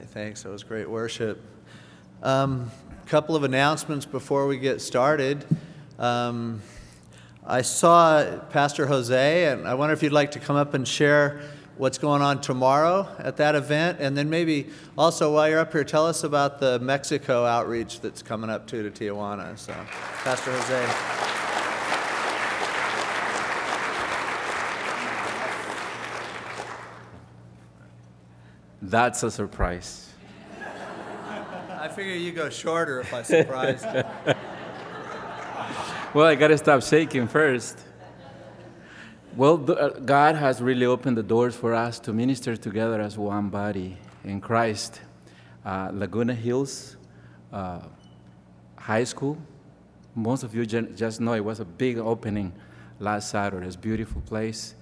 thanks. That was great worship. A um, couple of announcements before we get started. Um, I saw Pastor Jose, and I wonder if you'd like to come up and share what's going on tomorrow at that event. And then maybe also, while you're up here, tell us about the Mexico outreach that's coming up too to Tijuana. So, Pastor Jose. That's a surprise. I figure you go shorter if I surprise well, I got to stop shaking first. Well, uh, God has really opened the doors for us to minister together as one body in Christ. Uh, Laguna Hills uh, High School, most of you just know it was a big opening last Saturday. It's a beautiful place.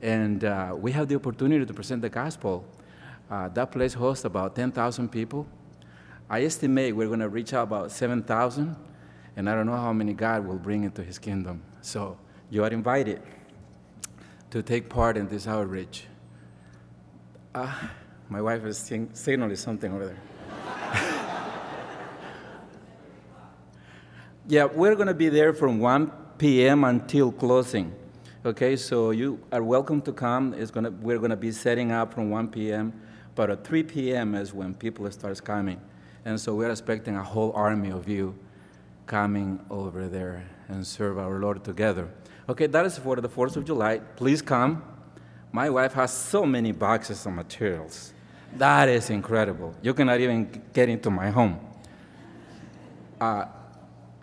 And uh, we have the opportunity to present the gospel uh, that place hosts about 10,000 people. I estimate we're going to reach out about 7,000, and I don't know how many God will bring into his kingdom. So you are invited to take part in this outreach. Uh, my wife is sing- signaling something over there. yeah, we're going to be there from 1 p.m. until closing. Okay, so you are welcome to come. It's gonna, we're going to be setting up from 1 p.m. But at 3 p.m. is when people start coming. And so we're expecting a whole army of you coming over there and serve our Lord together. Okay, that is for the 4th of July. Please come. My wife has so many boxes of materials. That is incredible. You cannot even get into my home. Uh,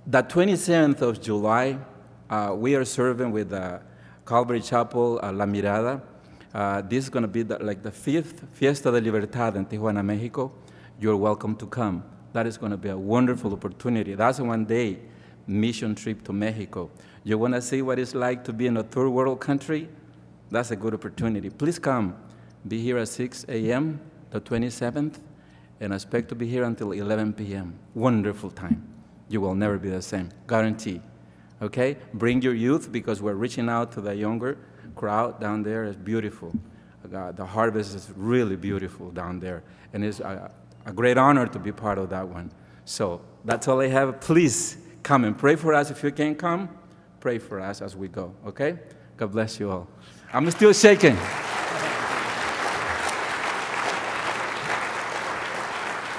the 27th of July, uh, we are serving with uh, Calvary Chapel uh, La Mirada. Uh, this is going to be the, like the fifth Fiesta de Libertad in Tijuana, Mexico. You're welcome to come. That is going to be a wonderful opportunity. That's a one day mission trip to Mexico. You want to see what it's like to be in a third world country? That's a good opportunity. Please come. Be here at 6 a.m., the 27th, and expect to be here until 11 p.m. Wonderful time. You will never be the same. Guarantee. Okay? Bring your youth because we're reaching out to the younger crowd down there is beautiful. Uh, the harvest is really beautiful down there, and it's a, a great honor to be part of that one. So that's all I have. Please come and pray for us. If you can't come, pray for us as we go, okay? God bless you all. I'm still shaking.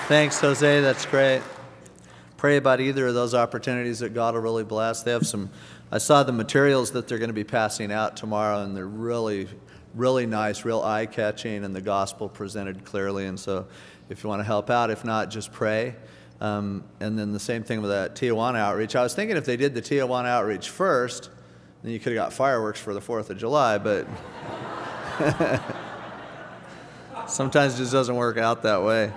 Thanks, Jose. That's great. Pray about either of those opportunities that God will really bless. They have some I saw the materials that they're going to be passing out tomorrow, and they're really, really nice, real eye catching, and the gospel presented clearly. And so, if you want to help out, if not, just pray. Um, and then the same thing with that Tijuana outreach. I was thinking if they did the Tijuana outreach first, then you could have got fireworks for the 4th of July, but sometimes it just doesn't work out that way.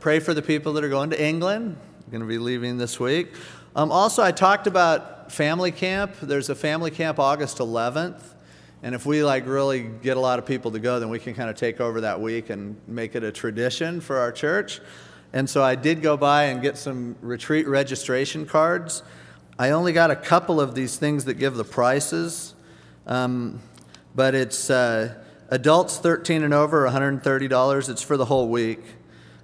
Pray for the people that are going to England, going to be leaving this week. Um, also, I talked about family camp. There's a family camp August 11th. And if we like really get a lot of people to go, then we can kind of take over that week and make it a tradition for our church. And so I did go by and get some retreat registration cards. I only got a couple of these things that give the prices, um, but it's uh, adults 13 and over, $130. It's for the whole week.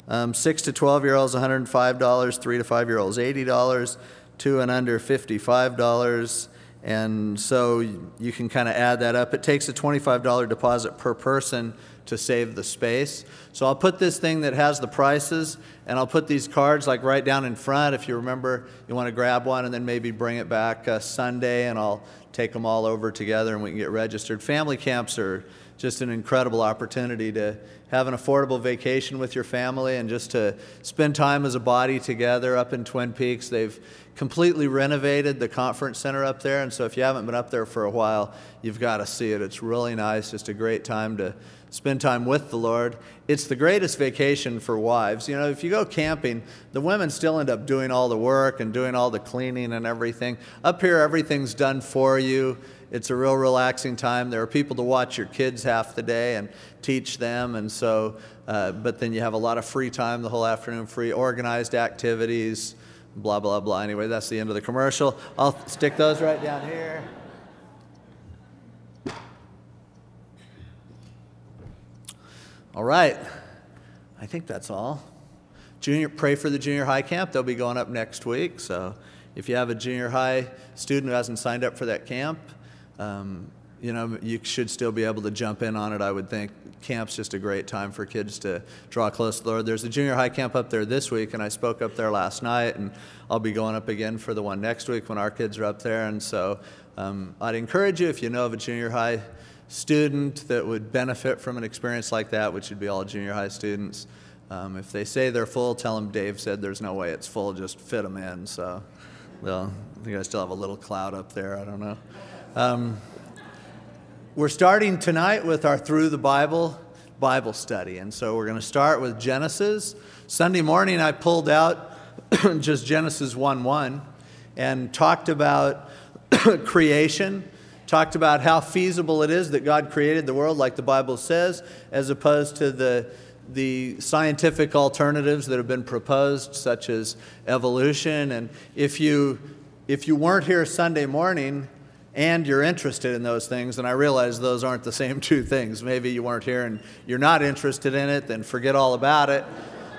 Um, 6 to 12 year olds, $105. 3 to 5 year olds, $80 two and under $55. And so you can kind of add that up. It takes a $25 deposit per person to save the space. So I'll put this thing that has the prices and I'll put these cards like right down in front if you remember you want to grab one and then maybe bring it back uh, Sunday and I'll take them all over together and we can get registered. Family camps are just an incredible opportunity to have an affordable vacation with your family and just to spend time as a body together up in Twin Peaks. They've completely renovated the conference center up there, and so if you haven't been up there for a while, you've got to see it. It's really nice, just a great time to spend time with the Lord. It's the greatest vacation for wives. You know, if you go camping, the women still end up doing all the work and doing all the cleaning and everything. Up here, everything's done for you. It's a real relaxing time. There are people to watch your kids half the day and teach them, and so, uh, but then you have a lot of free time the whole afternoon, free organized activities, blah, blah, blah. Anyway, that's the end of the commercial. I'll stick those right down here. All right. I think that's all. Junior, pray for the junior high camp. They'll be going up next week. So if you have a junior high student who hasn't signed up for that camp, um, you know, you should still be able to jump in on it, I would think. Camp's just a great time for kids to draw close to the Lord. There's a junior high camp up there this week, and I spoke up there last night, and I'll be going up again for the one next week when our kids are up there. And so um, I'd encourage you, if you know of a junior high student that would benefit from an experience like that, which would be all junior high students, um, if they say they're full, tell them Dave said there's no way it's full, just fit them in. So they'll, I think I still have a little cloud up there, I don't know. Um, we're starting tonight with our Through the Bible Bible study. And so we're going to start with Genesis. Sunday morning, I pulled out just Genesis 1 1 and talked about creation, talked about how feasible it is that God created the world, like the Bible says, as opposed to the the scientific alternatives that have been proposed, such as evolution. And if you, if you weren't here Sunday morning, and you're interested in those things, and I realize those aren't the same two things. Maybe you weren't here and you're not interested in it, then forget all about it.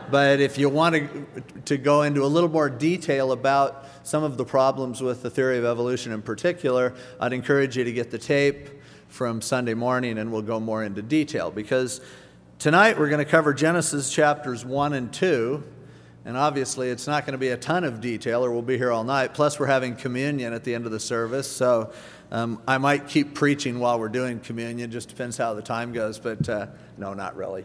But if you want to, to go into a little more detail about some of the problems with the theory of evolution in particular, I'd encourage you to get the tape from Sunday morning and we'll go more into detail. Because tonight we're going to cover Genesis chapters 1 and 2 and obviously, it's not going to be a ton of detail, or we'll be here all night. Plus, we're having communion at the end of the service. So um, I might keep preaching while we're doing communion, just depends how the time goes. But uh, no, not really.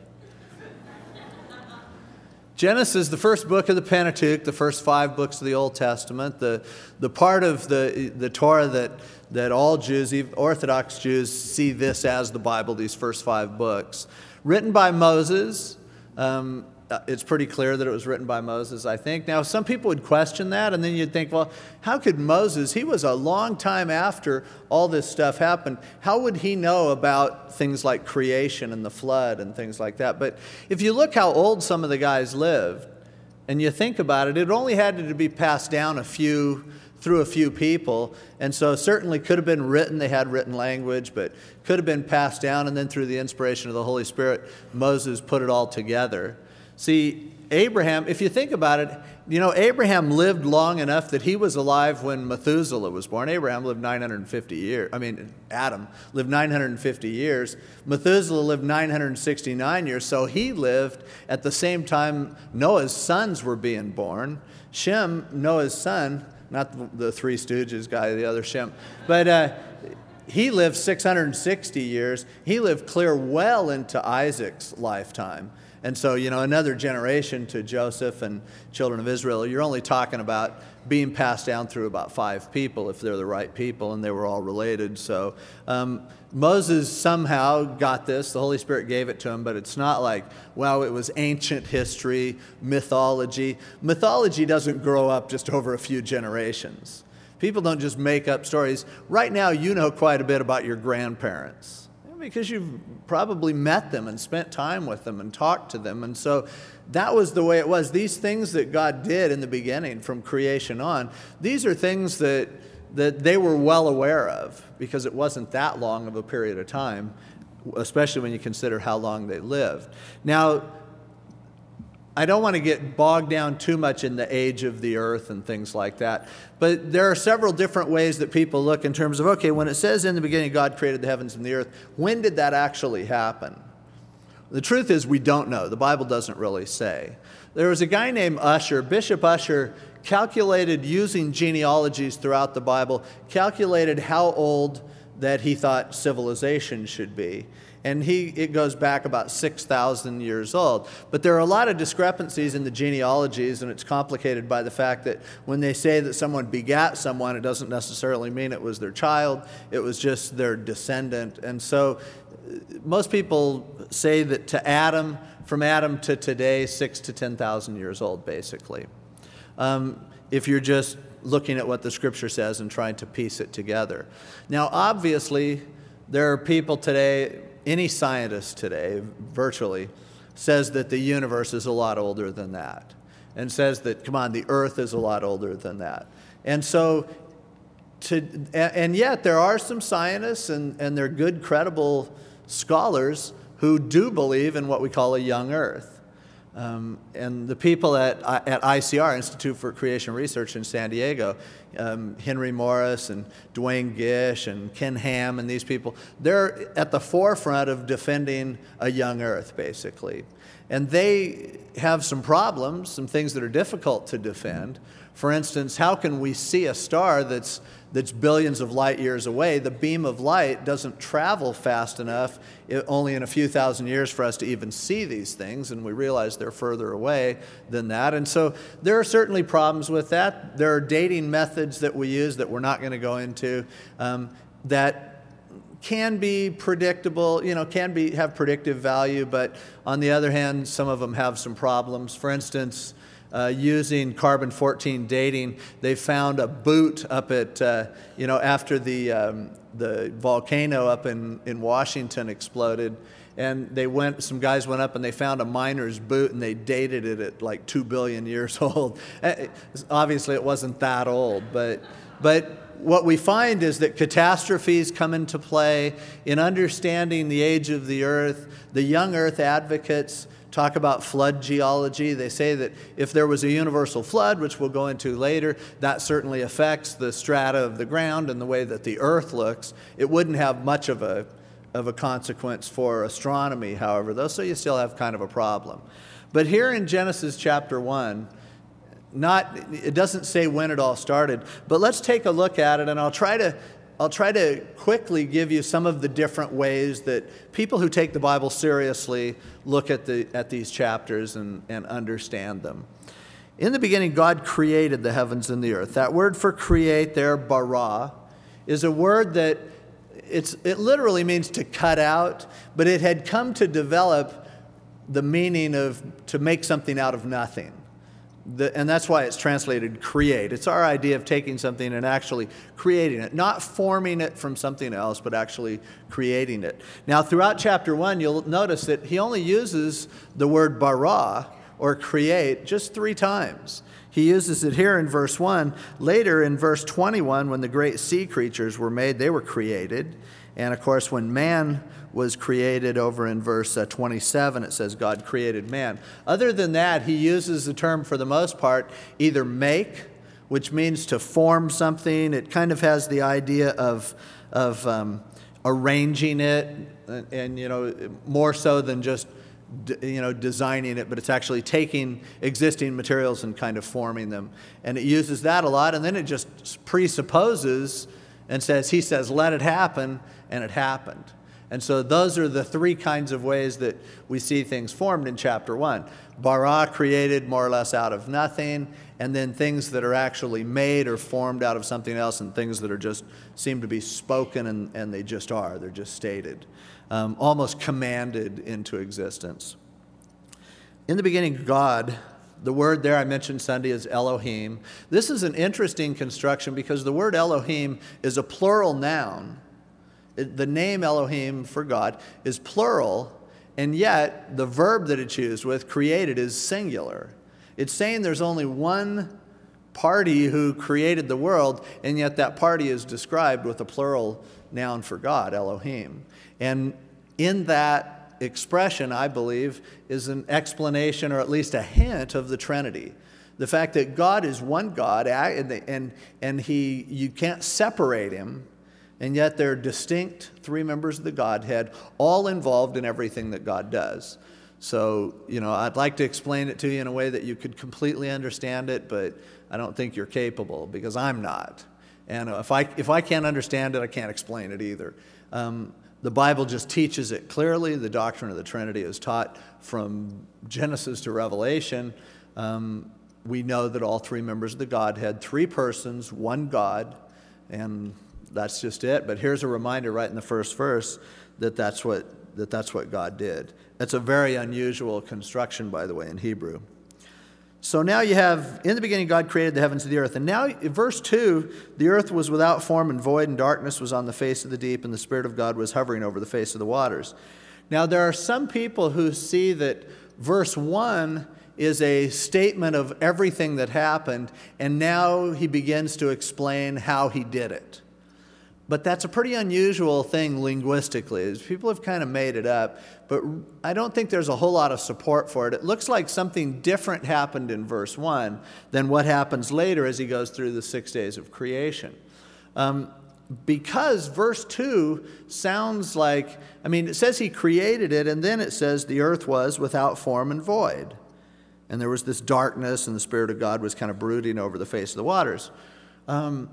Genesis, the first book of the Pentateuch, the first five books of the Old Testament, the, the part of the, the Torah that, that all Jews, Orthodox Jews, see this as the Bible, these first five books. Written by Moses, um, Uh, it's pretty clear that it was written by Moses, I think. Now, some people would question that, and then you'd think, well, how could Moses, he was a long time after all this stuff happened, how would he know about things like creation and the flood and things like that? But if you look how old some of the guys lived, and you think about it, it only had to be passed down a few through a few people. And so certainly could have been written, they had written language, but could have been passed down. And then through the inspiration of the Holy Spirit, Moses put it all together. See, Abraham, if you think about it, you know, Abraham lived long enough that he was alive when Methuselah was born. Abraham lived 950 years. I mean, Adam lived 950 years. Methuselah lived 969 years. So he lived at the same time Noah's sons were being born. Shem, Noah's son, not the Three Stooges guy, the other Shem, but uh, he lived 660 years. He lived clear well into Isaac's lifetime. And so, you know, another generation to Joseph and children of Israel, you're only talking about being passed down through about five people if they're the right people and they were all related. So um, Moses somehow got this. The Holy Spirit gave it to him, but it's not like, well, it was ancient history, mythology. Mythology doesn't grow up just over a few generations. People don't just make up stories. Right now, you know quite a bit about your grandparents because you've probably met them and spent time with them and talked to them. And so that was the way it was. These things that God did in the beginning from creation on, these are things that, that they were well aware of because it wasn't that long of a period of time, especially when you consider how long they lived. Now, I don't want to get bogged down too much in the age of the earth and things like that. But there are several different ways that people look in terms of okay, when it says in the beginning God created the heavens and the earth, when did that actually happen? The truth is, we don't know. The Bible doesn't really say. There was a guy named Ussher, Bishop Ussher, calculated using genealogies throughout the Bible, calculated how old that he thought civilization should be and he, it goes back about 6,000 years old. But there are a lot of discrepancies in the genealogies, and it's complicated by the fact that when they say that someone begat someone, it doesn't necessarily mean it was their child, it was just their descendant. And so uh, most people say that to Adam, from Adam to today, six to 10,000 years old, basically. Um, if you're just looking at what the scripture says and trying to piece it together. Now, obviously, there are people today, any scientist today, virtually, says that the universe is a lot older than that, and says that, come on, the earth is a lot older than that. And so, to, and yet there are some scientists, and, and they're good, credible scholars who do believe in what we call a young earth. Um, and the people at, at ICR, Institute for Creation Research in San Diego, um, Henry Morris and Duane Gish and Ken Ham and these people, they're at the forefront of defending a young earth, basically. And they have some problems, some things that are difficult to defend. For instance, how can we see a star that's that's billions of light years away, the beam of light doesn't travel fast enough, it, only in a few thousand years, for us to even see these things, and we realize they're further away than that. And so there are certainly problems with that. There are dating methods that we use that we're not going to go into um, that can be predictable, you know, can be have predictive value, but on the other hand, some of them have some problems. For instance, uh, using carbon 14 dating, they found a boot up at, uh, you know, after the, um, the volcano up in, in Washington exploded. And they went, some guys went up and they found a miner's boot and they dated it at like 2 billion years old. Eh, obviously, it wasn't that old, but, but what we find is that catastrophes come into play in understanding the age of the earth. The young earth advocates talk about flood geology. They say that if there was a universal flood, which we'll go into later, that certainly affects the strata of the ground and the way that the earth looks. It wouldn't have much of a, of a consequence for astronomy, however, though, so you still have kind of a problem. But here in Genesis chapter 1, not it doesn't say when it all started but let's take a look at it and i'll try to I'll try to quickly give you some of the different ways that people who take the Bible seriously look at, the, at these chapters and, and understand them. In the beginning, God created the heavens and the earth. That word for create there, bara, is a word that it's, it literally means to cut out, but it had come to develop the meaning of to make something out of nothing. The, and that's why it's translated create. It's our idea of taking something and actually creating it, not forming it from something else, but actually creating it. Now, throughout chapter one, you'll notice that he only uses the word bara or create just three times. He uses it here in verse 1. Later in verse 21, when the great sea creatures were made, they were created. And of course, when man was created over in verse uh, 27, it says God created man. Other than that, he uses the term for the most part either make, which means to form something. It kind of has the idea of, of um, arranging it, and, and, you know, more so than just you know, designing it, but it's actually taking existing materials and kind of forming them. And it uses that a lot, and then it just presupposes and says, He says, let it happen, and it happened. And so those are the three kinds of ways that we see things formed in chapter one. Bara created more or less out of nothing, and then things that are actually made or formed out of something else, and things that are just seem to be spoken and, and they just are, they're just stated, um, almost commanded into existence. In the beginning, God, the word there I mentioned Sunday is Elohim. This is an interesting construction because the word Elohim is a plural noun the name Elohim for God is plural, and yet the verb that it's used with, created, is singular. It's saying there's only one party who created the world, and yet that party is described with a plural noun for God, Elohim. And in that expression, I believe, is an explanation or at least a hint of the Trinity. The fact that God is one God, and, and, and he, you can't separate him and yet they're distinct three members of the Godhead, all involved in everything that God does. So, you know, I'd like to explain it to you in a way that you could completely understand it, but I don't think you're capable because I'm not. And if I, if I can't understand it, I can't explain it either. Um, the Bible just teaches it clearly. The doctrine of the Trinity is taught from Genesis to Revelation. Um, we know that all three members of the Godhead, three persons, one God, and that's just it. But here's a reminder right in the first verse that that's what, that that's what God did. That's a very unusual construction, by the way, in Hebrew. So now you have, in the beginning, God created the heavens and the earth. And now, verse 2, the earth was without form and void, and darkness was on the face of the deep, and the Spirit of God was hovering over the face of the waters. Now, there are some people who see that verse 1 is a statement of everything that happened, and now he begins to explain how he did it. But that's a pretty unusual thing linguistically. People have kind of made it up, but I don't think there's a whole lot of support for it. It looks like something different happened in verse 1 than what happens later as he goes through the six days of creation. Um, because verse 2 sounds like, I mean, it says he created it, and then it says the earth was without form and void. And there was this darkness, and the Spirit of God was kind of brooding over the face of the waters. Um,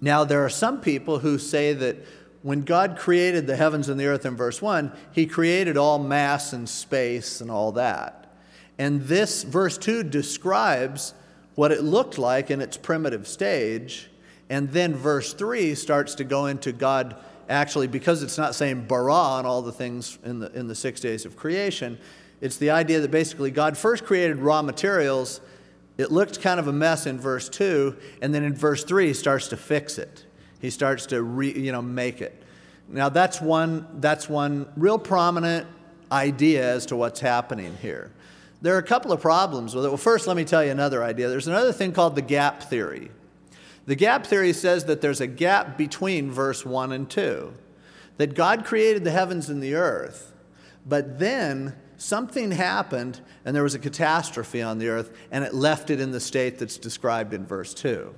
now, there are some people who say that when God created the heavens and the earth in verse 1, he created all mass and space and all that. And this, verse 2, describes what it looked like in its primitive stage and then verse 3 starts to go into God actually, because it's not saying bara on all the things in the, in the six days of creation, it's the idea that basically God first created raw materials. It looked kind of a mess in verse 2, and then in verse 3, he starts to fix it. He starts to re, you know, make it. Now, that's one, that's one real prominent idea as to what's happening here. There are a couple of problems with it. Well, first, let me tell you another idea. There's another thing called the gap theory. The gap theory says that there's a gap between verse 1 and 2, that God created the heavens and the earth, but then something happened and there was a catastrophe on the earth and it left it in the state that's described in verse 2.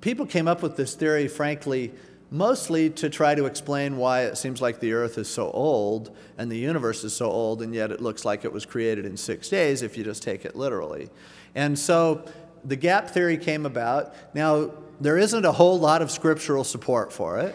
People came up with this theory, frankly, mostly to try to explain why it seems like the earth is so old and the universe is so old, and yet it looks like it was created in six days if you just take it literally. And so the gap theory came about. Now, there isn't a whole lot of scriptural support for it.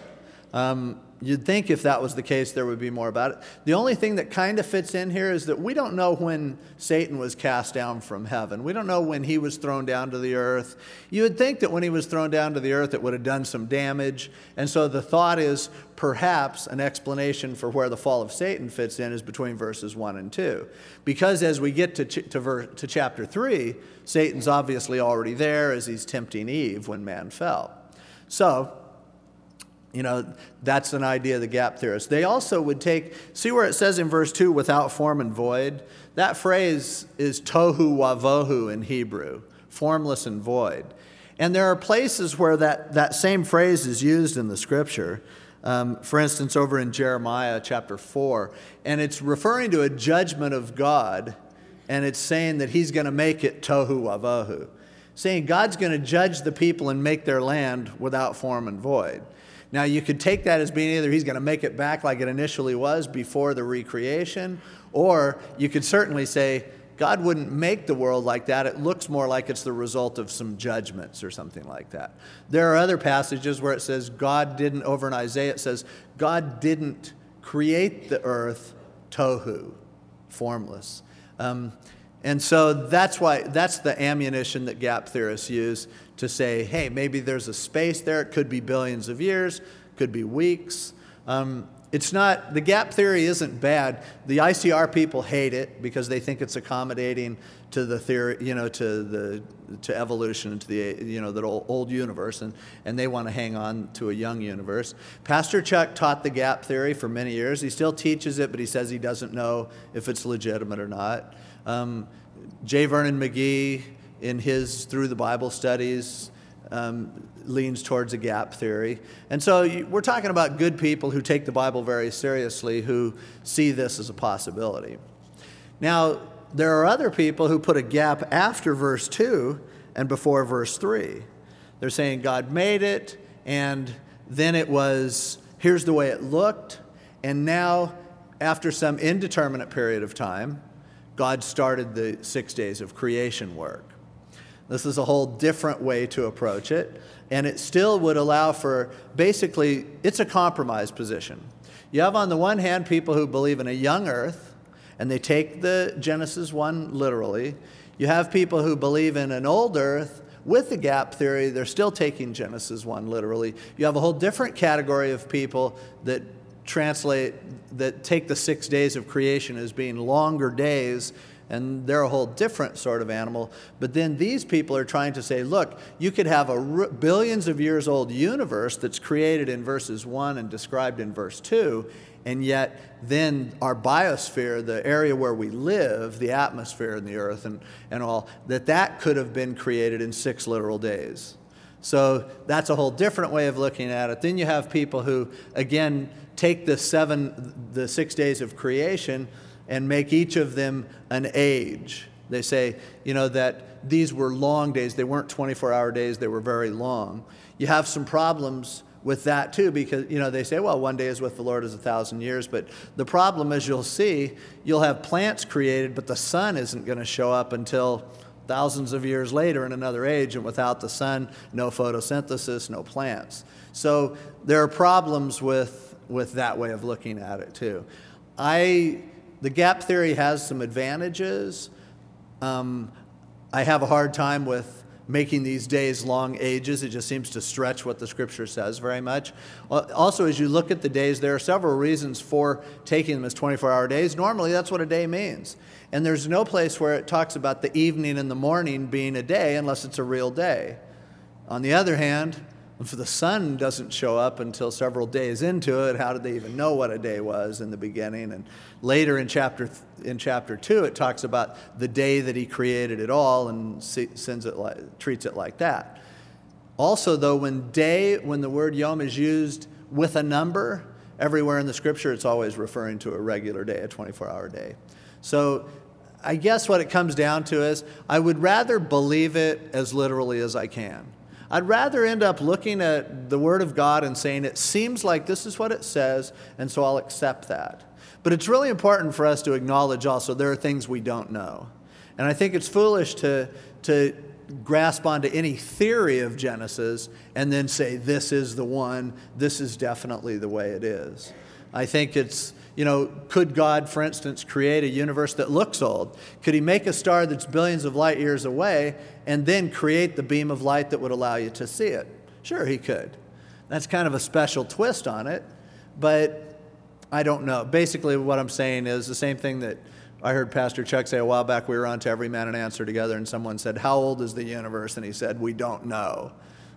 Um, You'd think if that was the case, there would be more about it. The only thing that kind of fits in here is that we don't know when Satan was cast down from heaven. We don't know when he was thrown down to the earth. You would think that when he was thrown down to the earth, it would have done some damage. And so the thought is perhaps an explanation for where the fall of Satan fits in is between verses 1 and 2. Because as we get to, ch- to, ver- to chapter 3, Satan's obviously already there as he's tempting Eve when man fell. So, you know, that's an idea of the gap theorists. They also would take, see where it says in verse 2, without form and void? That phrase is tohu wavohu in Hebrew, formless and void. And there are places where that, that same phrase is used in the scripture. Um, for instance, over in Jeremiah chapter 4, and it's referring to a judgment of God, and it's saying that he's going to make it tohu wavohu, saying God's going to judge the people and make their land without form and void. Now, you could take that as being either he's going to make it back like it initially was before the recreation, or you could certainly say God wouldn't make the world like that. It looks more like it's the result of some judgments or something like that. There are other passages where it says God didn't, over in Isaiah, it says God didn't create the earth tohu, formless. Um, and so that's why that's the ammunition that gap theorists use to say, hey, maybe there's a space there. It could be billions of years, could be weeks. Um, it's not the gap theory isn't bad. The ICR people hate it because they think it's accommodating to the theory, you know, to the to evolution to the you know the old, old universe, and and they want to hang on to a young universe. Pastor Chuck taught the gap theory for many years. He still teaches it, but he says he doesn't know if it's legitimate or not. Um, J. Vernon McGee in his Through the Bible studies um, leans towards a gap theory. And so we're talking about good people who take the Bible very seriously, who see this as a possibility. Now, there are other people who put a gap after verse 2 and before verse 3. They're saying God made it, and then it was, here's the way it looked, and now, after some indeterminate period of time, God started the six days of creation work. This is a whole different way to approach it, and it still would allow for basically, it's a compromise position. You have, on the one hand, people who believe in a young earth, and they take the Genesis 1 literally. You have people who believe in an old earth with the gap theory, they're still taking Genesis 1 literally. You have a whole different category of people that translate, that take the six days of creation as being longer days and they're a whole different sort of animal. But then these people are trying to say, look, you could have a r- billions of years old universe that's created in verses 1 and described in verse 2, and yet then our biosphere, the area where we live, the atmosphere and the earth and, and all, that that could have been created in six literal days. So that's a whole different way of looking at it. Then you have people who, again, take the seven, the six days of creation and make each of them an age. They say, you know, that these were long days. They weren't 24 hour days, they were very long. You have some problems with that too because you know they say well one day is with the lord is a thousand years but the problem as you'll see you'll have plants created but the sun isn't going to show up until thousands of years later in another age and without the sun no photosynthesis no plants so there are problems with with that way of looking at it too i the gap theory has some advantages um, i have a hard time with making these days long ages. It just seems to stretch what the scripture says very much. Also, as you look at the days, there are several reasons for taking them as 24 hour days. Normally, that's what a day means. And there's no place where it talks about the evening and the morning being a day unless it's a real day. On the other hand, if the sun doesn't show up until several days into it, how did they even know what a day was in the beginning? And later in chapter in chapter two, it talks about the day that he created it all and sends it like, treats it like that. Also, though, when day, when the word yom is used with a number, everywhere in the scripture, it's always referring to a regular day, a 24-hour day. So I guess what it comes down to is I would rather believe it as literally as I can. I'd rather end up looking at the Word of God and saying, it seems like this is what it says, and so I'll accept that. But it's really important for us to acknowledge also there are things we don't know. And I think it's foolish to, to grasp onto any theory of Genesis and then say, this is the one, this is definitely the way it is. I think it's, you know, could God, for instance, create a universe that looks old? Could He make a star that's billions of light years away and then create the beam of light that would allow you to see it? Sure, He could. That's kind of a special twist on it, but I don't know. Basically, what I'm saying is the same thing that I heard Pastor Chuck say a while back. We were on to Every Man an Answer together, and someone said, How old is the universe? And he said, We don't know.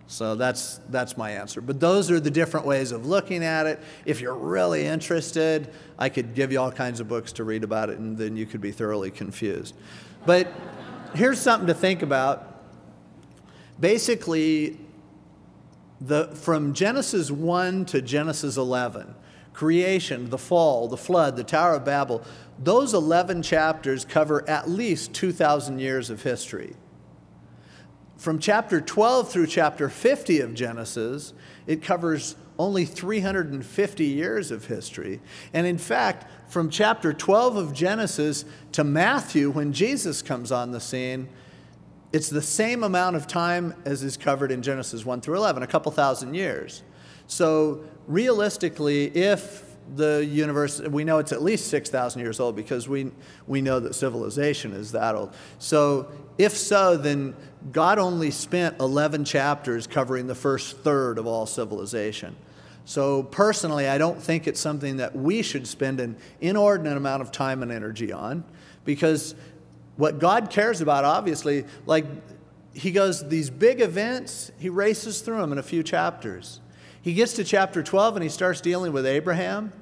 So that's, that's my answer. But those are the different ways of looking at it. If you're really interested, I could give you all kinds of books to read about it, and then you could be thoroughly confused. But here's something to think about. Basically, the, from Genesis 1 to Genesis 11, creation, the fall, the flood, the Tower of Babel, those 11 chapters cover at least 2,000 years of history from chapter 12 through chapter 50 of Genesis, it covers only 350 years of history. And in fact, from chapter 12 of Genesis to Matthew, when Jesus comes on the scene, it's the same amount of time as is covered in Genesis 1 through 11, a couple thousand years. So, realistically, if the universe, we know it's at least 6,000 years old because we, we know that civilization is that old. So, if so, then God only spent 11 chapters covering the first third of all civilization. So, personally, I don't think it's something that we should spend an inordinate amount of time and energy on because what God cares about, obviously, like he goes, these big events, he races through them in a few chapters. He gets to chapter 12 and he starts dealing with Abraham.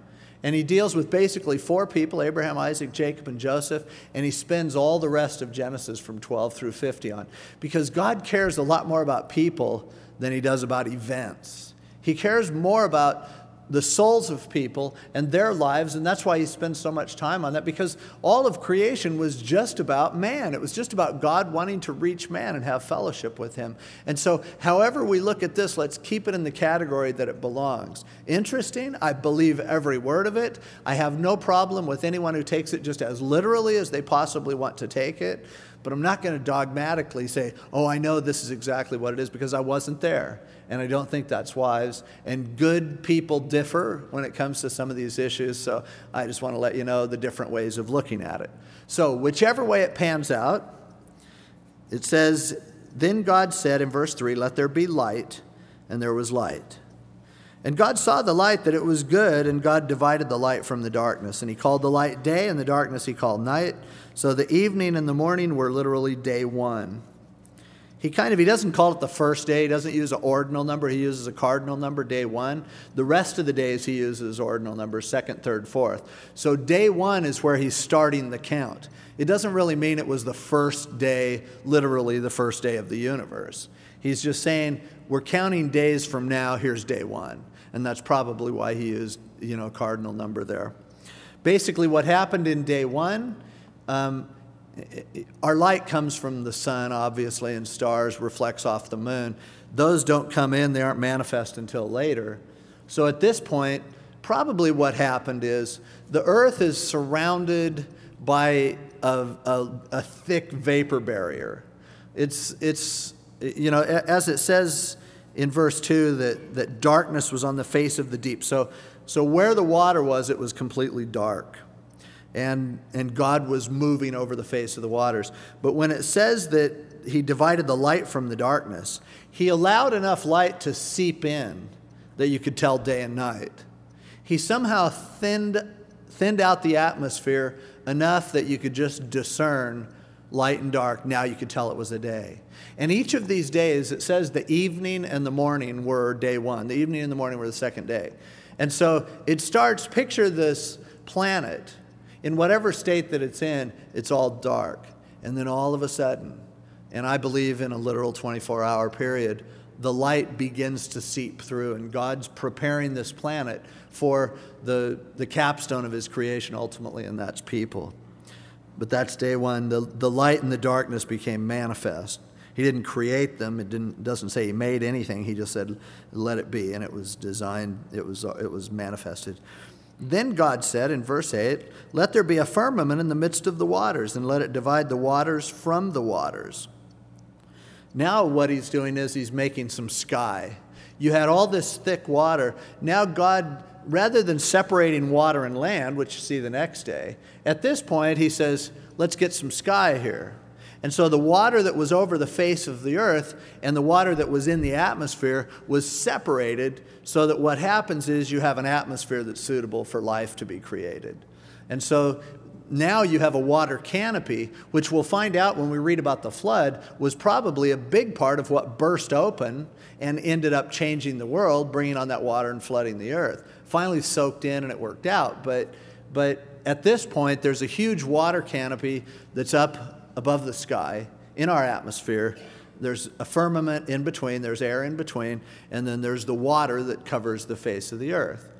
And he deals with basically four people Abraham, Isaac, Jacob, and Joseph. And he spends all the rest of Genesis from 12 through 50 on. Because God cares a lot more about people than he does about events. He cares more about the souls of people and their lives, and that's why he spends so much time on that because all of creation was just about man. It was just about God wanting to reach man and have fellowship with him. And so, however we look at this, let's keep it in the category that it belongs. Interesting, I believe every word of it. I have no problem with anyone who takes it just as literally as they possibly want to take it. But I'm not going to dogmatically say, oh, I know this is exactly what it is because I wasn't there. And I don't think that's wise. And good people differ when it comes to some of these issues. So I just want to let you know the different ways of looking at it. So, whichever way it pans out, it says, Then God said in verse 3, Let there be light, and there was light. And God saw the light that it was good, and God divided the light from the darkness. And He called the light day, and the darkness He called night. So the evening and the morning were literally day one. He kind of he doesn't call it the first day. He doesn't use an ordinal number. He uses a cardinal number, day one. The rest of the days he uses ordinal numbers, second, third, fourth. So day one is where he's starting the count. It doesn't really mean it was the first day, literally the first day of the universe. He's just saying, we're counting days from now, here's day one. And that's probably why he used, you know, cardinal number there. Basically, what happened in day one, um, our light comes from the sun, obviously, and stars reflects off the moon. Those don't come in, they aren't manifest until later. So at this point, probably what happened is the earth is surrounded by a, a, a thick vapor barrier. It's, it's, you know, as it says in verse 2, that, that darkness was on the face of the deep. So, so where the water was, it was completely dark. And, and God was moving over the face of the waters. But when it says that he divided the light from the darkness, he allowed enough light to seep in that you could tell day and night. He somehow thinned, thinned out the atmosphere enough that you could just discern light and dark. Now you could tell it was a day. And each of these days, it says the evening and the morning were day one, the evening and the morning were the second day. And so it starts, picture this planet in whatever state that it's in, it's all dark. And then all of a sudden, and I believe in a literal 24 hour period, the light begins to seep through, and God's preparing this planet for the, the capstone of his creation ultimately, and that's people. But that's day one. The, the light and the darkness became manifest. He didn't create them. It didn't, doesn't say he made anything. He just said, let it be. And it was designed, it was, it was manifested. Then God said in verse 8, Let there be a firmament in the midst of the waters, and let it divide the waters from the waters. Now, what he's doing is he's making some sky. You had all this thick water. Now, God rather than separating water and land, which you see the next day, at this point he says, let's get some sky here. And so the water that was over the face of the earth and the water that was in the atmosphere was separated so that what happens is you have an atmosphere that's suitable for life to be created. And so now you have a water canopy, which we'll find out when we read about the flood, was probably a big part of what burst open and ended up changing the world, bringing on that water and flooding the earth finally soaked in and it worked out. But, but at this point, there's a huge water canopy that's up above the sky in our atmosphere. There's a firmament in between, there's air in between, and then there's the water that covers the face of the earth.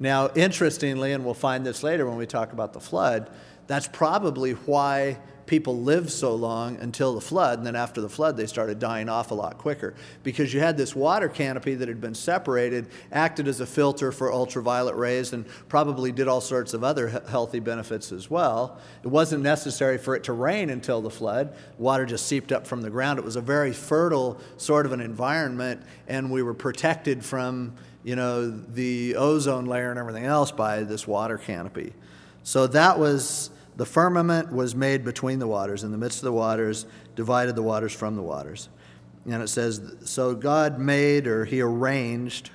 Now, interestingly, and we'll find this later when we talk about the flood, that's probably why people lived so long until the flood, and then after the flood, they started dying off a lot quicker because you had this water canopy that had been separated, acted as a filter for ultraviolet rays, and probably did all sorts of other healthy benefits as well. It wasn't necessary for it to rain until the flood. Water just seeped up from the ground. It was a very fertile sort of an environment, and we were protected from you know the ozone layer and everything else by this water canopy. So that was the firmament was made between the waters, in the midst of the waters, divided the waters from the waters. And it says, So God made, or He arranged,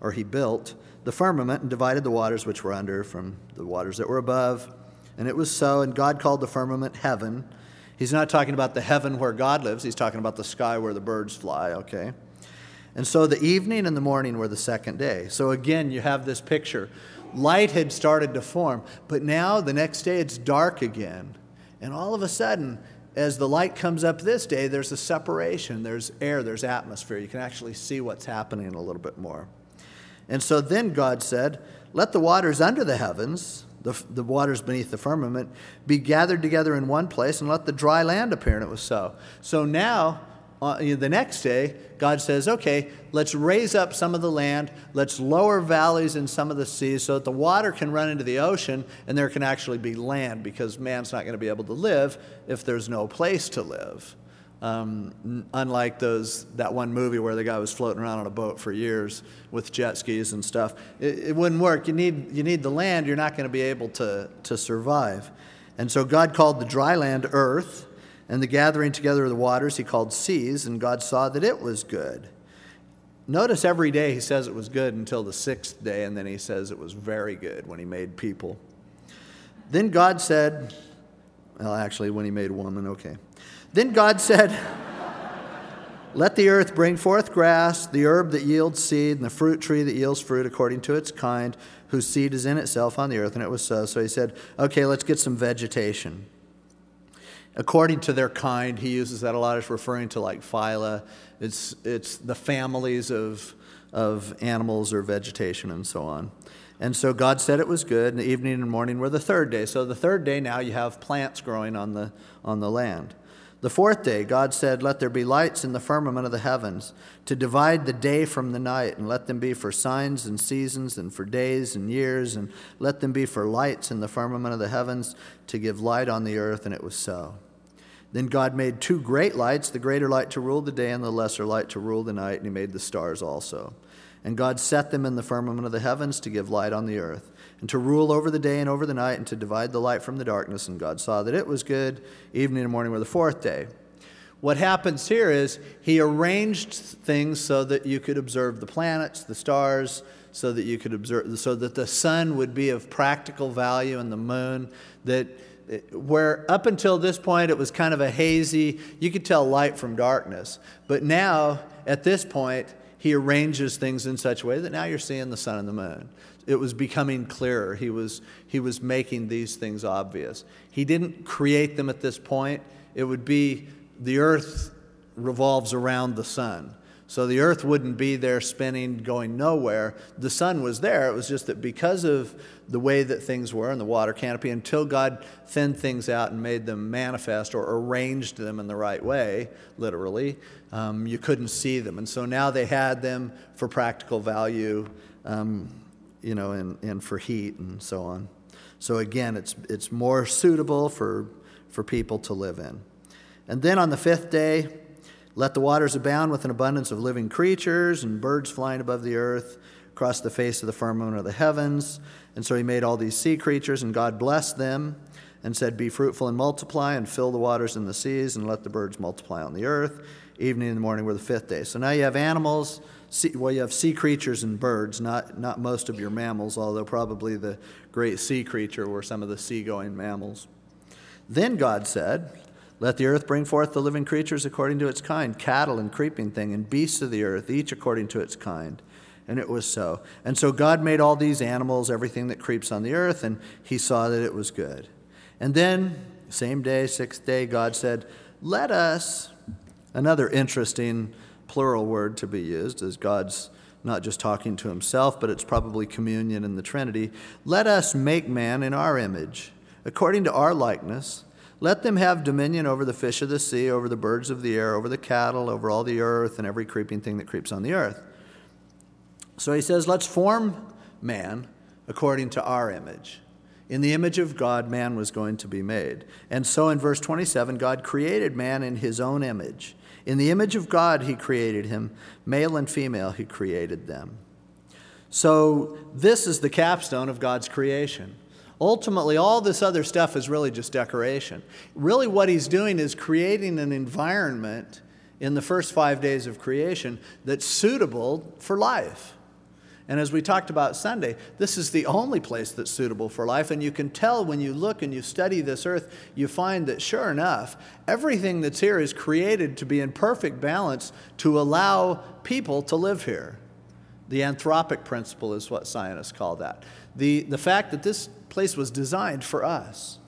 or He built the firmament and divided the waters which were under from the waters that were above. And it was so, and God called the firmament heaven. He's not talking about the heaven where God lives, he's talking about the sky where the birds fly, okay? And so the evening and the morning were the second day. So again, you have this picture light had started to form. But now, the next day, it's dark again. And all of a sudden, as the light comes up this day, there's a separation. There's air, there's atmosphere. You can actually see what's happening a little bit more. And so then God said, Let the waters under the heavens, the, the waters beneath the firmament, be gathered together in one place, and let the dry land appear. And it was so. So now, uh, the next day, God says, okay, let's raise up some of the land, let's lower valleys in some of the seas so that the water can run into the ocean and there can actually be land because man's not going to be able to live if there's no place to live. Um, unlike those that one movie where the guy was floating around on a boat for years with jet skis and stuff, it, it wouldn't work. You need you need the land. You're not going to be able to to survive. And so God called the dry land earth, and the gathering together of the waters he called seas, and God saw that it was good. Notice every day he says it was good until the sixth day, and then he says it was very good when he made people. Then God said, well, actually, when he made woman, okay. Then God said, Let the earth bring forth grass, the herb that yields seed, and the fruit tree that yields fruit according to its kind, whose seed is in itself on the earth. And it was so. So he said, Okay, let's get some vegetation. According to their kind. He uses that a lot as referring to like phyla. It's, it's the families of, of animals or vegetation and so on. And so God said it was good, and the evening and morning were the third day. So the third day now you have plants growing on the, on the land. The fourth day, God said, Let there be lights in the firmament of the heavens, to divide the day from the night, and let them be for signs and seasons, and for days and years, and let them be for lights in the firmament of the heavens, to give light on the earth. And it was so. Then God made two great lights, the greater light to rule the day, and the lesser light to rule the night, and He made the stars also. And God set them in the firmament of the heavens to give light on the earth and to rule over the day and over the night, and to divide the light from the darkness. And God saw that it was good. Evening and morning were the fourth day. What happens here is he arranged things so that you could observe the planets, the stars, so that you could observe, so that the sun would be of practical value and the moon. That where up until this point it was kind of a hazy, you could tell light from darkness. But now, at this point, he arranges things in such a way that now you're seeing the sun and the moon it was becoming clearer. He was, he was making these things obvious. He didn't create them at this point. It would be the earth revolves around the sun. So the earth wouldn't be there spinning, going nowhere. The sun was there. It was just that because of the way that things were in the water canopy, until God thinned things out and made them manifest or arranged them in the right way, literally, um, you couldn't see them. And so now they had them for practical value. Um, you know, and, and for heat and so on. So again, it's, it's more suitable for, for people to live in. And then on the fifth day, let the waters abound with an abundance of living creatures and birds flying above the earth across the face of the firmament of the heavens. And so he made all these sea creatures, and God blessed them and said, Be fruitful and multiply, and fill the waters in the seas, and let the birds multiply on the earth. Evening and morning were the fifth day. So now you have animals sea, well, you have sea creatures and birds, not, not most of your mammals, although probably the great sea creature were some of the seagoing mammals. Then God said, Let the earth bring forth the living creatures according to its kind, cattle and creeping thing, and beasts of the earth, each according to its kind. And it was so. And so God made all these animals, everything that creeps on the earth, and he saw that it was good. And then, same day, sixth day, God said, Let us, another interesting plural word to be used, as God's not just talking to himself, but it's probably communion in the Trinity. Let us make man in our image, according to our likeness. Let them have dominion over the fish of the sea, over the birds of the air, over the cattle, over all the earth, and every creeping thing that creeps on the earth. So he says, Let's form man according to our image. In the image of God, man was going to be made. And so in verse 27, God created man in his own image. In the image of God, he created him. Male and female, he created them. So, this is the capstone of God's creation. Ultimately, all this other stuff is really just decoration. Really, what he's doing is creating an environment in the first five days of creation that's suitable for life. And as we talked about Sunday, this is the only place that's suitable for life. And you can tell when you look and you study this earth, you find that sure enough, everything that's here is created to be in perfect balance to allow people to live here. The anthropic principle is what scientists call that. The, the fact that this place was designed for us.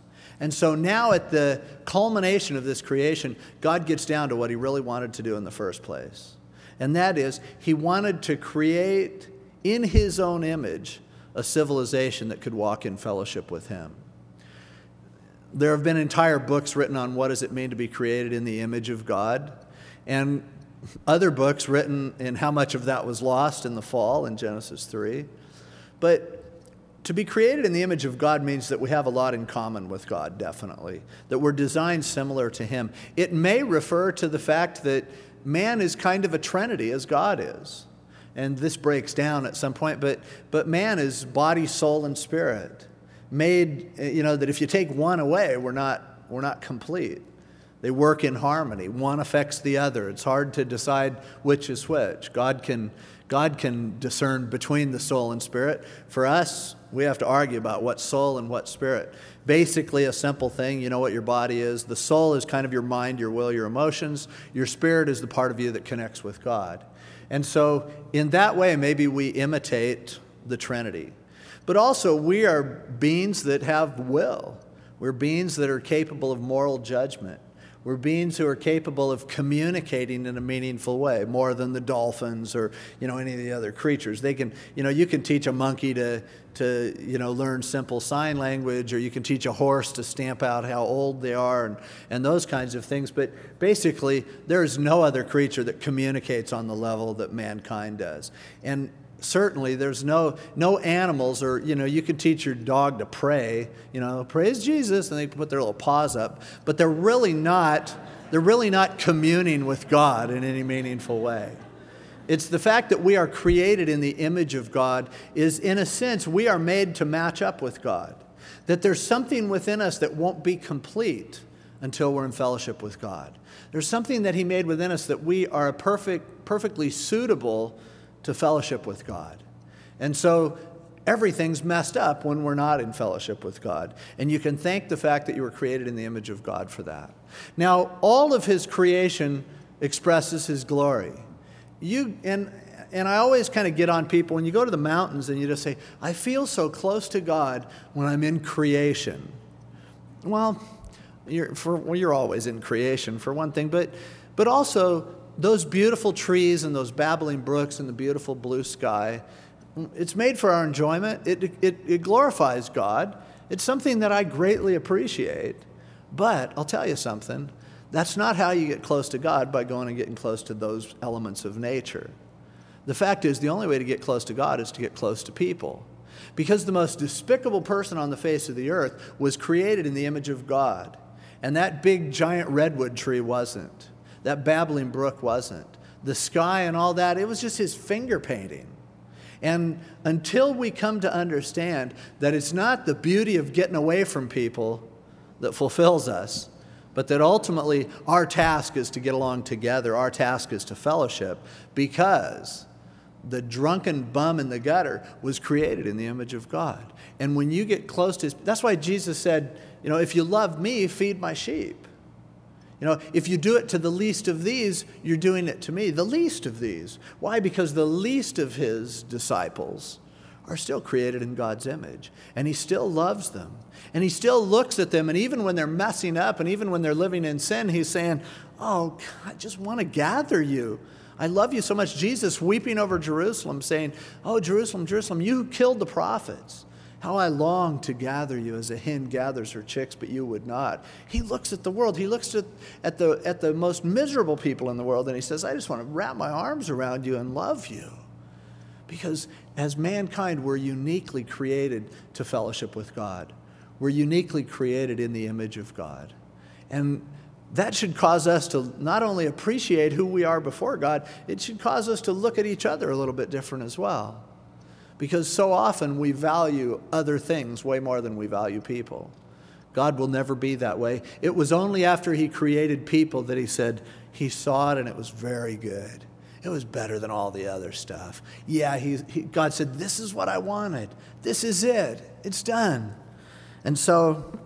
And so now, at the culmination of this creation, God gets down to what he really wanted to do in the first place. And that is, he wanted to create in his own image a civilization that could walk in fellowship with him. There have been entire books written on what does it mean to be created in the image of God, and other books written in how much of that was lost in the fall in Genesis 3. But to be created in the image of God means that we have a lot in common with God, definitely, that we're designed similar to Him. It may refer to the fact that man is kind of a trinity as God is and this breaks down at some point, but, but man is body, soul, and spirit. Made, you know, that if you take one away, we're not, we're not complete. They work in harmony. One affects the other. It's hard to decide which is which. God can, God can discern between the soul and spirit. For us, we have to argue about what soul and what spirit. Basically, a simple thing you know what your body is. The soul is kind of your mind, your will, your emotions. Your spirit is the part of you that connects with God. And so, in that way, maybe we imitate the Trinity. But also, we are beings that have will. We're beings that are capable of moral judgment. We're beings who are capable of communicating in a meaningful way, more than the dolphins or you know any of the other creatures. They can, you know, you can teach a monkey to to you know learn simple sign language, or you can teach a horse to stamp out how old they are, and, and those kinds of things. But basically, there is no other creature that communicates on the level that mankind does. And certainly there's no no animals or you know you can teach your dog to pray you know praise jesus and they put their little paws up. But they're really not they're really not communing with god in any meaningful way. It's the fact that we are created in the image of god is in a sense we are made to match up with god. That there's something within us that won't be complete until we're in fellowship with god. There's something that he made within us that we are a perfect perfectly suitable to fellowship with God. And so everything's messed up when we're not in fellowship with God. And you can thank the fact that you were created in the image of God for that. Now, all of his creation expresses his glory. You and and I always kind of get on people when you go to the mountains and you just say, I feel so close to God when I'm in creation. Well, you're, for, well, you're always in creation for one thing, but, but also those beautiful trees and those babbling brooks and the beautiful blue sky, it's made for our enjoyment. It, it, it glorifies God. It's something that I greatly appreciate. But I'll tell you something that's not how you get close to God by going and getting close to those elements of nature. The fact is, the only way to get close to God is to get close to people. Because the most despicable person on the face of the earth was created in the image of God. And that big giant redwood tree wasn't. That babbling brook wasn't. The sky and all that, it was just his finger painting. And until we come to understand that it's not the beauty of getting away from people that fulfills us, but that ultimately our task is to get along together, our task is to fellowship, because the drunken bum in the gutter was created in the image of God. And when you get close to his, that's why Jesus said, you know, if you love me, feed my sheep. You know, if you do it to the least of these, you're doing it to me, the least of these. Why? Because the least of his disciples are still created in God's image, and he still loves them. And he still looks at them, and even when they're messing up, and even when they're living in sin, he's saying, Oh, I just want to gather you. I love you so much. Jesus weeping over Jerusalem, saying, Oh, Jerusalem, Jerusalem, you killed the prophets. How I long to gather you as a hen gathers her chicks, but you would not. He looks at the world. He looks at, at, the, at the most miserable people in the world and he says, I just want to wrap my arms around you and love you. Because as mankind, we're uniquely created to fellowship with God. We're uniquely created in the image of God. And that should cause us to not only appreciate who we are before God, it should cause us to look at each other a little bit different as well because so often we value other things way more than we value people. God will never be that way. It was only after He created people that He said, He saw it and it was very good. It was better than all the other stuff. Yeah, he, he, God said, This is what I wanted. This is it. It's done. And so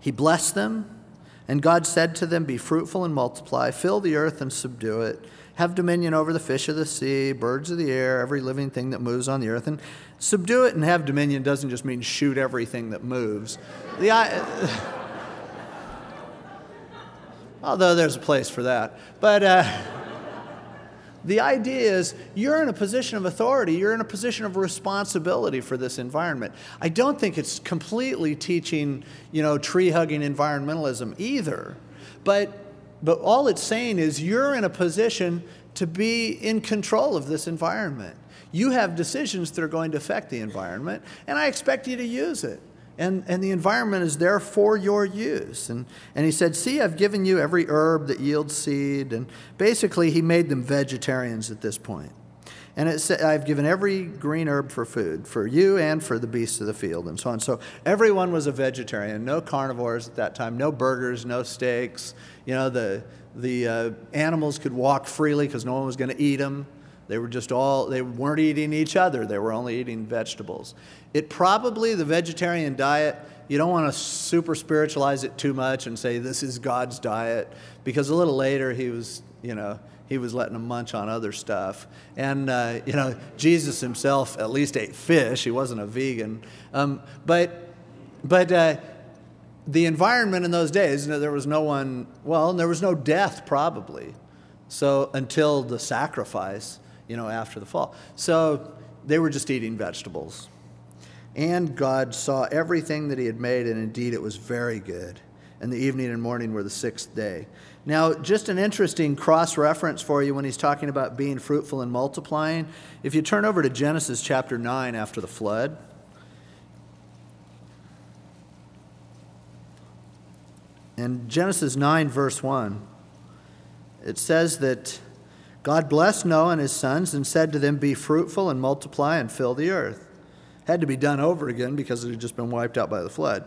He blessed them, and God said to them, Be fruitful and multiply, fill the earth and subdue it have dominion over the fish of the sea, birds of the air, every living thing that moves on the earth. And subdue it and have dominion doesn't just mean shoot everything that moves. The, although there's a place for that. But uh, the idea is you're in a position of authority, you're in a position of responsibility for this environment. I don't think it's completely teaching, you know, tree hugging environmentalism either. But but all it's saying is you're in a position to be in control of this environment. You have decisions that are going to affect the environment, and I expect you to use it. And, and the environment is there for your use. And, and he said, See, I've given you every herb that yields seed. And basically, he made them vegetarians at this point. And it said, I've given every green herb for food, for you and for the beasts of the field, and so on. So everyone was a vegetarian, no carnivores at that time, no burgers, no steaks. You know, the, the uh, animals could walk freely because no one was going to eat them. They were just all, they weren't eating each other, they were only eating vegetables. It probably, the vegetarian diet, you don't want to super spiritualize it too much and say this is God's diet, because a little later he was, you know, he was letting them munch on other stuff. And, uh, you know, Jesus himself at least ate fish. He wasn't a vegan. Um, but, but uh, the environment in those days, there was no one, well, there was no death probably. So until the sacrifice, you know, after the fall. So they were just eating vegetables. And God saw everything that he had made, and indeed it was very good. And the evening and morning were the sixth day. Now, just an interesting cross reference for you when he's talking about being fruitful and multiplying. If you turn over to Genesis chapter 9 after the flood, in Genesis 9, verse 1, it says that God blessed Noah and his sons and said to them, Be fruitful and multiply and fill the earth. Had to be done over again because it had just been wiped out by the flood.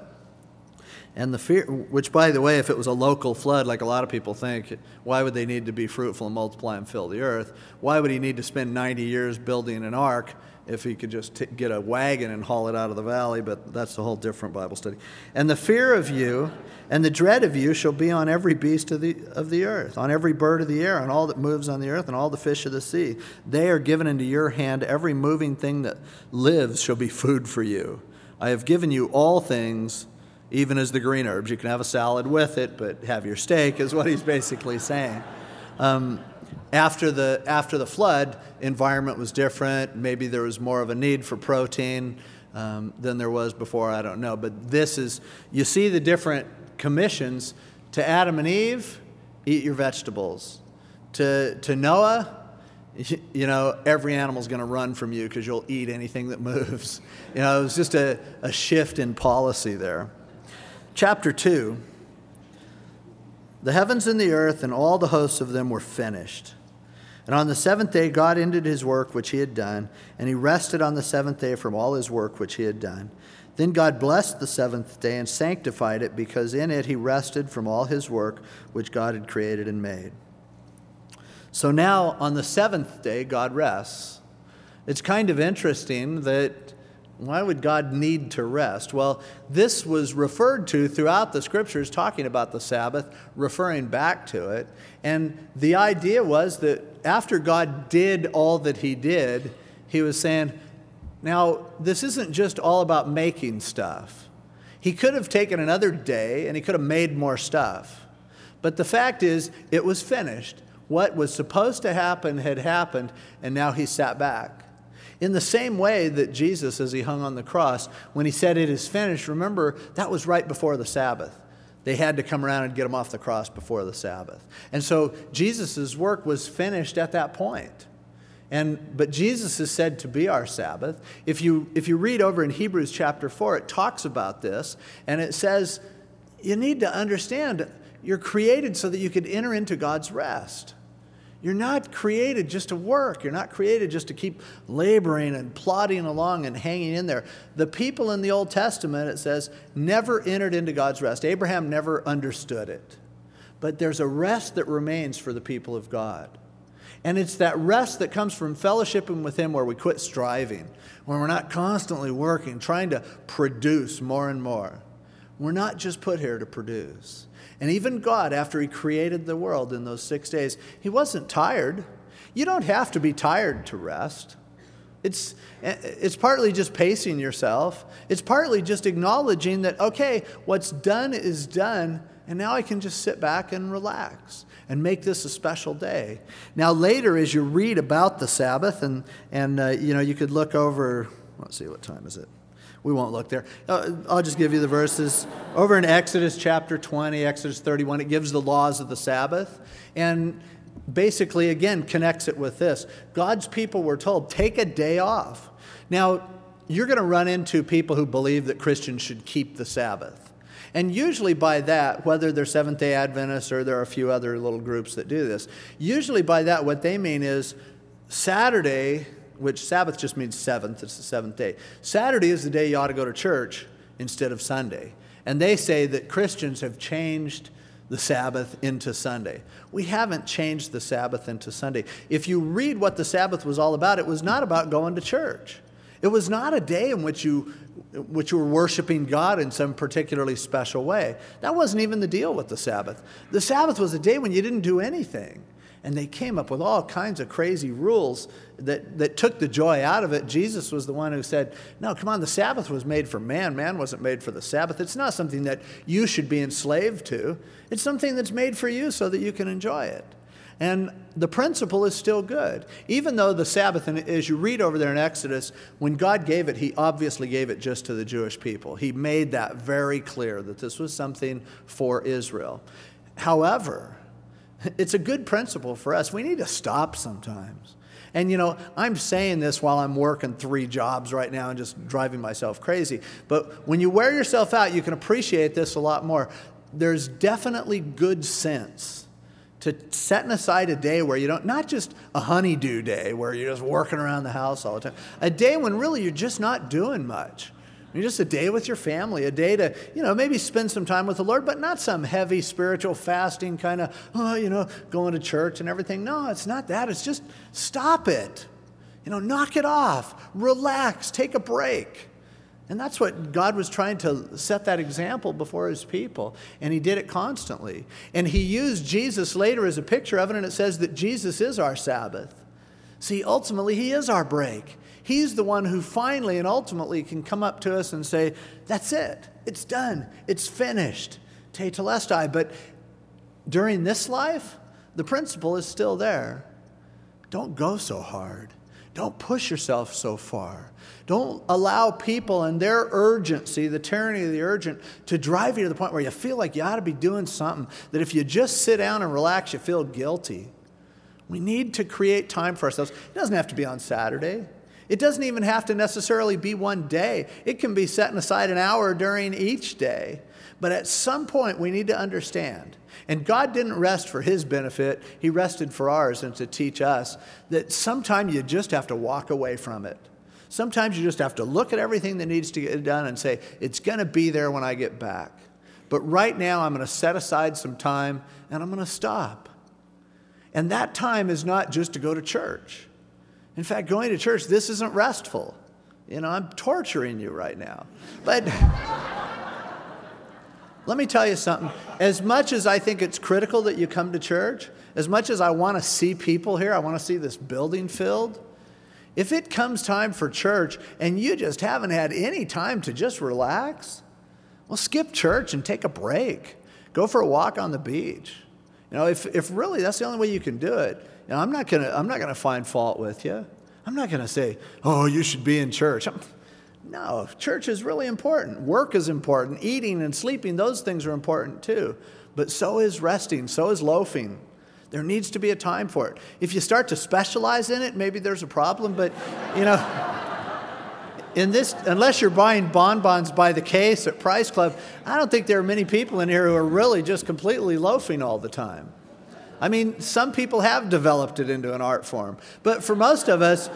And the fear, which by the way, if it was a local flood, like a lot of people think, why would they need to be fruitful and multiply and fill the earth? Why would he need to spend 90 years building an ark if he could just t- get a wagon and haul it out of the valley? But that's a whole different Bible study. And the fear of you and the dread of you shall be on every beast of the, of the earth, on every bird of the air, on all that moves on the earth, and all the fish of the sea. They are given into your hand. Every moving thing that lives shall be food for you. I have given you all things even as the green herbs. You can have a salad with it, but have your steak, is what he's basically saying. Um, after, the, after the flood, environment was different. Maybe there was more of a need for protein um, than there was before, I don't know. But this is, you see the different commissions to Adam and Eve eat your vegetables. To, to Noah, you know, every animal's going to run from you because you'll eat anything that moves. You know, it was just a, a shift in policy there chapter 2 The heavens and the earth and all the hosts of them were finished. And on the seventh day, God ended his work which he had done, and he rested on the seventh day from all his work which he had done. Then God blessed the seventh day and sanctified it, because in it he rested from all his work which God had created and made. So now, on the seventh day, God rests. It's kind of interesting that why would God need to rest? Well, this was referred to throughout the scriptures, talking about the Sabbath, referring back to it. And the idea was that after God did all that he did, he was saying, now, this isn't just all about making stuff. He could have taken another day and he could have made more stuff. But the fact is, it was finished. What was supposed to happen had happened, and now he sat back. In the same way that Jesus, as he hung on the cross, when he said, It is finished, remember, that was right before the Sabbath. They had to come around and get him off the cross before the Sabbath. And so Jesus' work was finished at that point. And, but Jesus is said to be our Sabbath. If you, if you read over in Hebrews chapter 4, it talks about this, and it says, you need to understand you're created so that you could enter into God's rest. You're not created just to work. You're not created just to keep laboring and plodding along and hanging in there. The people in the Old Testament, it says, never entered into God's rest. Abraham never understood it. But there's a rest that remains for the people of God. And it's that rest that comes from fellowshipping with Him where we quit striving, where we're not constantly working, trying to produce more and more. We're not just put here to produce. And even God, after He created the world in those six days, He wasn't tired. You don't have to be tired to rest. It's, it's partly just pacing yourself. It's partly just acknowledging that, okay, what's done is done, and now I can just sit back and relax and make this a special day. Now, later, as you read about the Sabbath, and, and uh, you know, you could look over, let's see, what time is it? We won't look there. Uh, I'll just give you the verses. Over in Exodus chapter 20, Exodus 31, it gives the laws of the Sabbath. And basically, again, connects it with this God's people were told, take a day off. Now, you're going to run into people who believe that Christians should keep the Sabbath. And usually, by that, whether they're Seventh day Adventists or there are a few other little groups that do this, usually by that, what they mean is Saturday which Sabbath just means seventh, it's the seventh day. Saturday is the day you ought to go to church instead of Sunday. And they say that Christians have changed the Sabbath into Sunday. We haven't changed the Sabbath into Sunday. If you read what the Sabbath was all about, it was not about going to church. It was not a day in which you, which you were worshiping God in some particularly special way. That wasn't even the deal with the Sabbath. The Sabbath was a day when you didn't do anything. And they came up with all kinds of crazy rules that, that took the joy out of it. Jesus was the one who said, No, come on, the Sabbath was made for man. Man wasn't made for the Sabbath. It's not something that you should be enslaved to, it's something that's made for you so that you can enjoy it. And the principle is still good. Even though the Sabbath, and as you read over there in Exodus, when God gave it, He obviously gave it just to the Jewish people. He made that very clear that this was something for Israel. However, it's a good principle for us. We need to stop sometimes. And you know, I'm saying this while I'm working three jobs right now and just driving myself crazy. But when you wear yourself out, you can appreciate this a lot more. There's definitely good sense to setting aside a day where you don't, not just a honeydew day where you're just working around the house all the time, a day when really you're just not doing much. Just a day with your family, a day to, you know, maybe spend some time with the Lord, but not some heavy spiritual fasting kind of, oh, you know, going to church and everything. No, it's not that. It's just stop it. You know, knock it off, relax, take a break. And that's what God was trying to set that example before his people. And he did it constantly. And he used Jesus later as a picture of it, and it says that Jesus is our Sabbath. See, ultimately, he is our break. He's the one who finally and ultimately can come up to us and say, That's it. It's done. It's finished. Tetelestai. But during this life, the principle is still there. Don't go so hard. Don't push yourself so far. Don't allow people and their urgency, the tyranny of the urgent, to drive you to the point where you feel like you ought to be doing something, that if you just sit down and relax, you feel guilty. We need to create time for ourselves. It doesn't have to be on Saturday. It doesn't even have to necessarily be one day. It can be setting aside an hour during each day. But at some point, we need to understand. And God didn't rest for his benefit, he rested for ours and to teach us that sometimes you just have to walk away from it. Sometimes you just have to look at everything that needs to get done and say, it's going to be there when I get back. But right now, I'm going to set aside some time and I'm going to stop. And that time is not just to go to church. In fact, going to church, this isn't restful. You know, I'm torturing you right now. But let me tell you something. As much as I think it's critical that you come to church, as much as I want to see people here, I want to see this building filled. If it comes time for church and you just haven't had any time to just relax, well, skip church and take a break. Go for a walk on the beach. You know, if, if really that's the only way you can do it, I'm not gonna I'm not gonna find fault with you. I'm not gonna say, oh, you should be in church. I'm, no, church is really important. Work is important. Eating and sleeping, those things are important too. But so is resting, so is loafing. There needs to be a time for it. If you start to specialize in it, maybe there's a problem, but you know, in this, unless you're buying bonbons by the case at Price Club, I don't think there are many people in here who are really just completely loafing all the time. I mean, some people have developed it into an art form, but for most of us,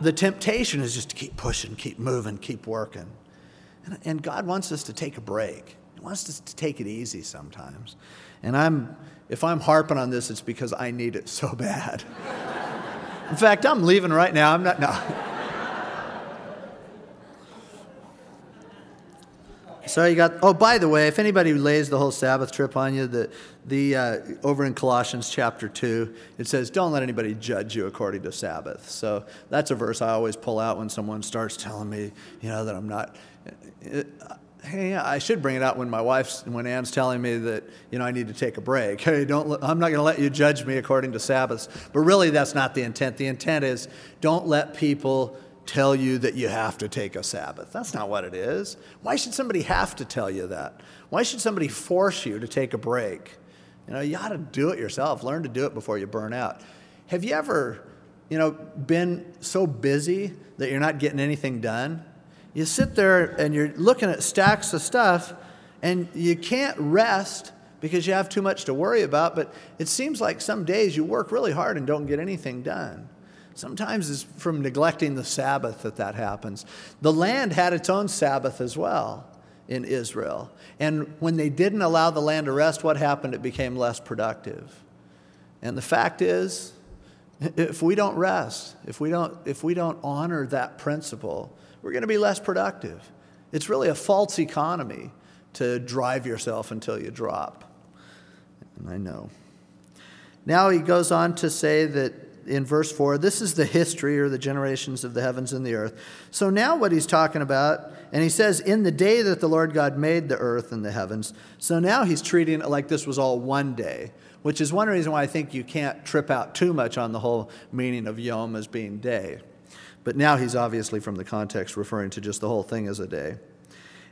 the temptation is just to keep pushing, keep moving, keep working. And, and God wants us to take a break. He wants us to take it easy sometimes. And I'm, if I'm harping on this, it's because I need it so bad. In fact, I'm leaving right now. I'm not, no. So you got. Oh, by the way, if anybody lays the whole Sabbath trip on you, the the uh, over in Colossians chapter two, it says, "Don't let anybody judge you according to Sabbath." So that's a verse I always pull out when someone starts telling me, you know, that I'm not. It, uh, hey, I should bring it out when my wife's when Ann's telling me that you know I need to take a break. Hey, don't. I'm not going to let you judge me according to Sabbaths. But really, that's not the intent. The intent is don't let people tell you that you have to take a Sabbath. That's not what it is. Why should somebody have to tell you that? Why should somebody force you to take a break? You know, you ought to do it yourself. Learn to do it before you burn out. Have you ever, you know, been so busy that you're not getting anything done? You sit there and you're looking at stacks of stuff and you can't rest because you have too much to worry about, but it seems like some days you work really hard and don't get anything done. Sometimes it's from neglecting the Sabbath that that happens. The land had its own Sabbath as well in Israel. And when they didn't allow the land to rest, what happened? It became less productive. And the fact is, if we don't rest, if we don't, if we don't honor that principle, we're going to be less productive. It's really a false economy to drive yourself until you drop. And I know. Now he goes on to say that in verse 4, this is the history or the generations of the heavens and the earth. So now what he's talking about, and he says, in the day that the Lord God made the earth and the heavens. So now he's treating it like this was all one day, which is one reason why I think you can't trip out too much on the whole meaning of yom as being day. But now he's obviously from the context referring to just the whole thing as a day.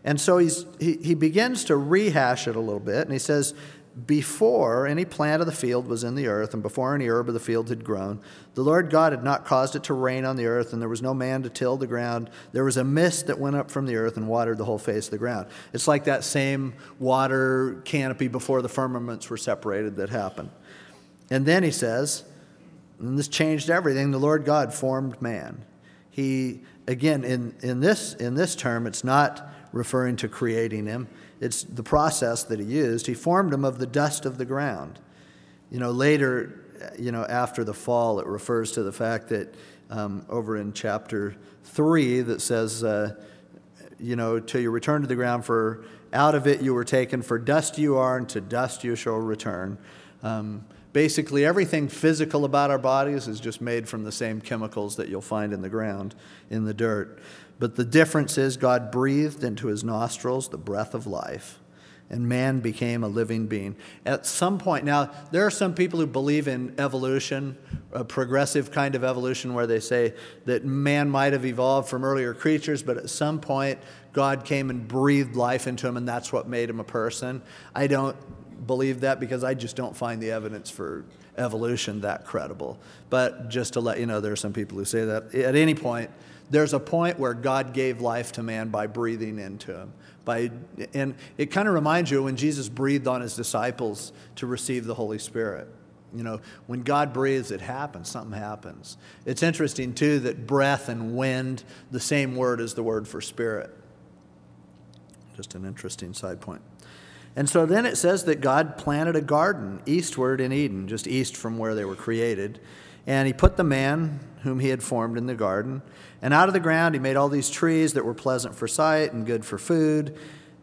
And so he's, he, he begins to rehash it a little bit, and he says, before any plant of the field was in the earth, and before any herb of the field had grown, the Lord God had not caused it to rain on the earth, and there was no man to till the ground. There was a mist that went up from the earth and watered the whole face of the ground. It's like that same water canopy before the firmaments were separated that happened. And then he says, and this changed everything, the Lord God formed man. He, again, in, in, this, in this term, it's not referring to creating him it's the process that he used. He formed him of the dust of the ground. You know, later, you know, after the fall, it refers to the fact that um, over in chapter 3 that says, uh, you know, till you return to the ground, for out of it you were taken, for dust you are, and to dust you shall return. Um, basically, everything physical about our bodies is just made from the same chemicals that you'll find in the ground, in the dirt. But the difference is God breathed into his nostrils the breath of life, and man became a living being. At some point, now, there are some people who believe in evolution, a progressive kind of evolution, where they say that man might have evolved from earlier creatures, but at some point, God came and breathed life into him, and that's what made him a person. I don't believe that because I just don't find the evidence for evolution that credible. But just to let you know, there are some people who say that. At any point, there's a point where God gave life to man by breathing into him. By, and it kind of reminds you when Jesus breathed on his disciples to receive the Holy Spirit. You know, when God breathes, it happens, something happens. It's interesting, too, that breath and wind, the same word as the word for spirit. Just an interesting side point. And so then it says that God planted a garden eastward in Eden, just east from where they were created. And he put the man whom he had formed in the garden. And out of the ground he made all these trees that were pleasant for sight and good for food.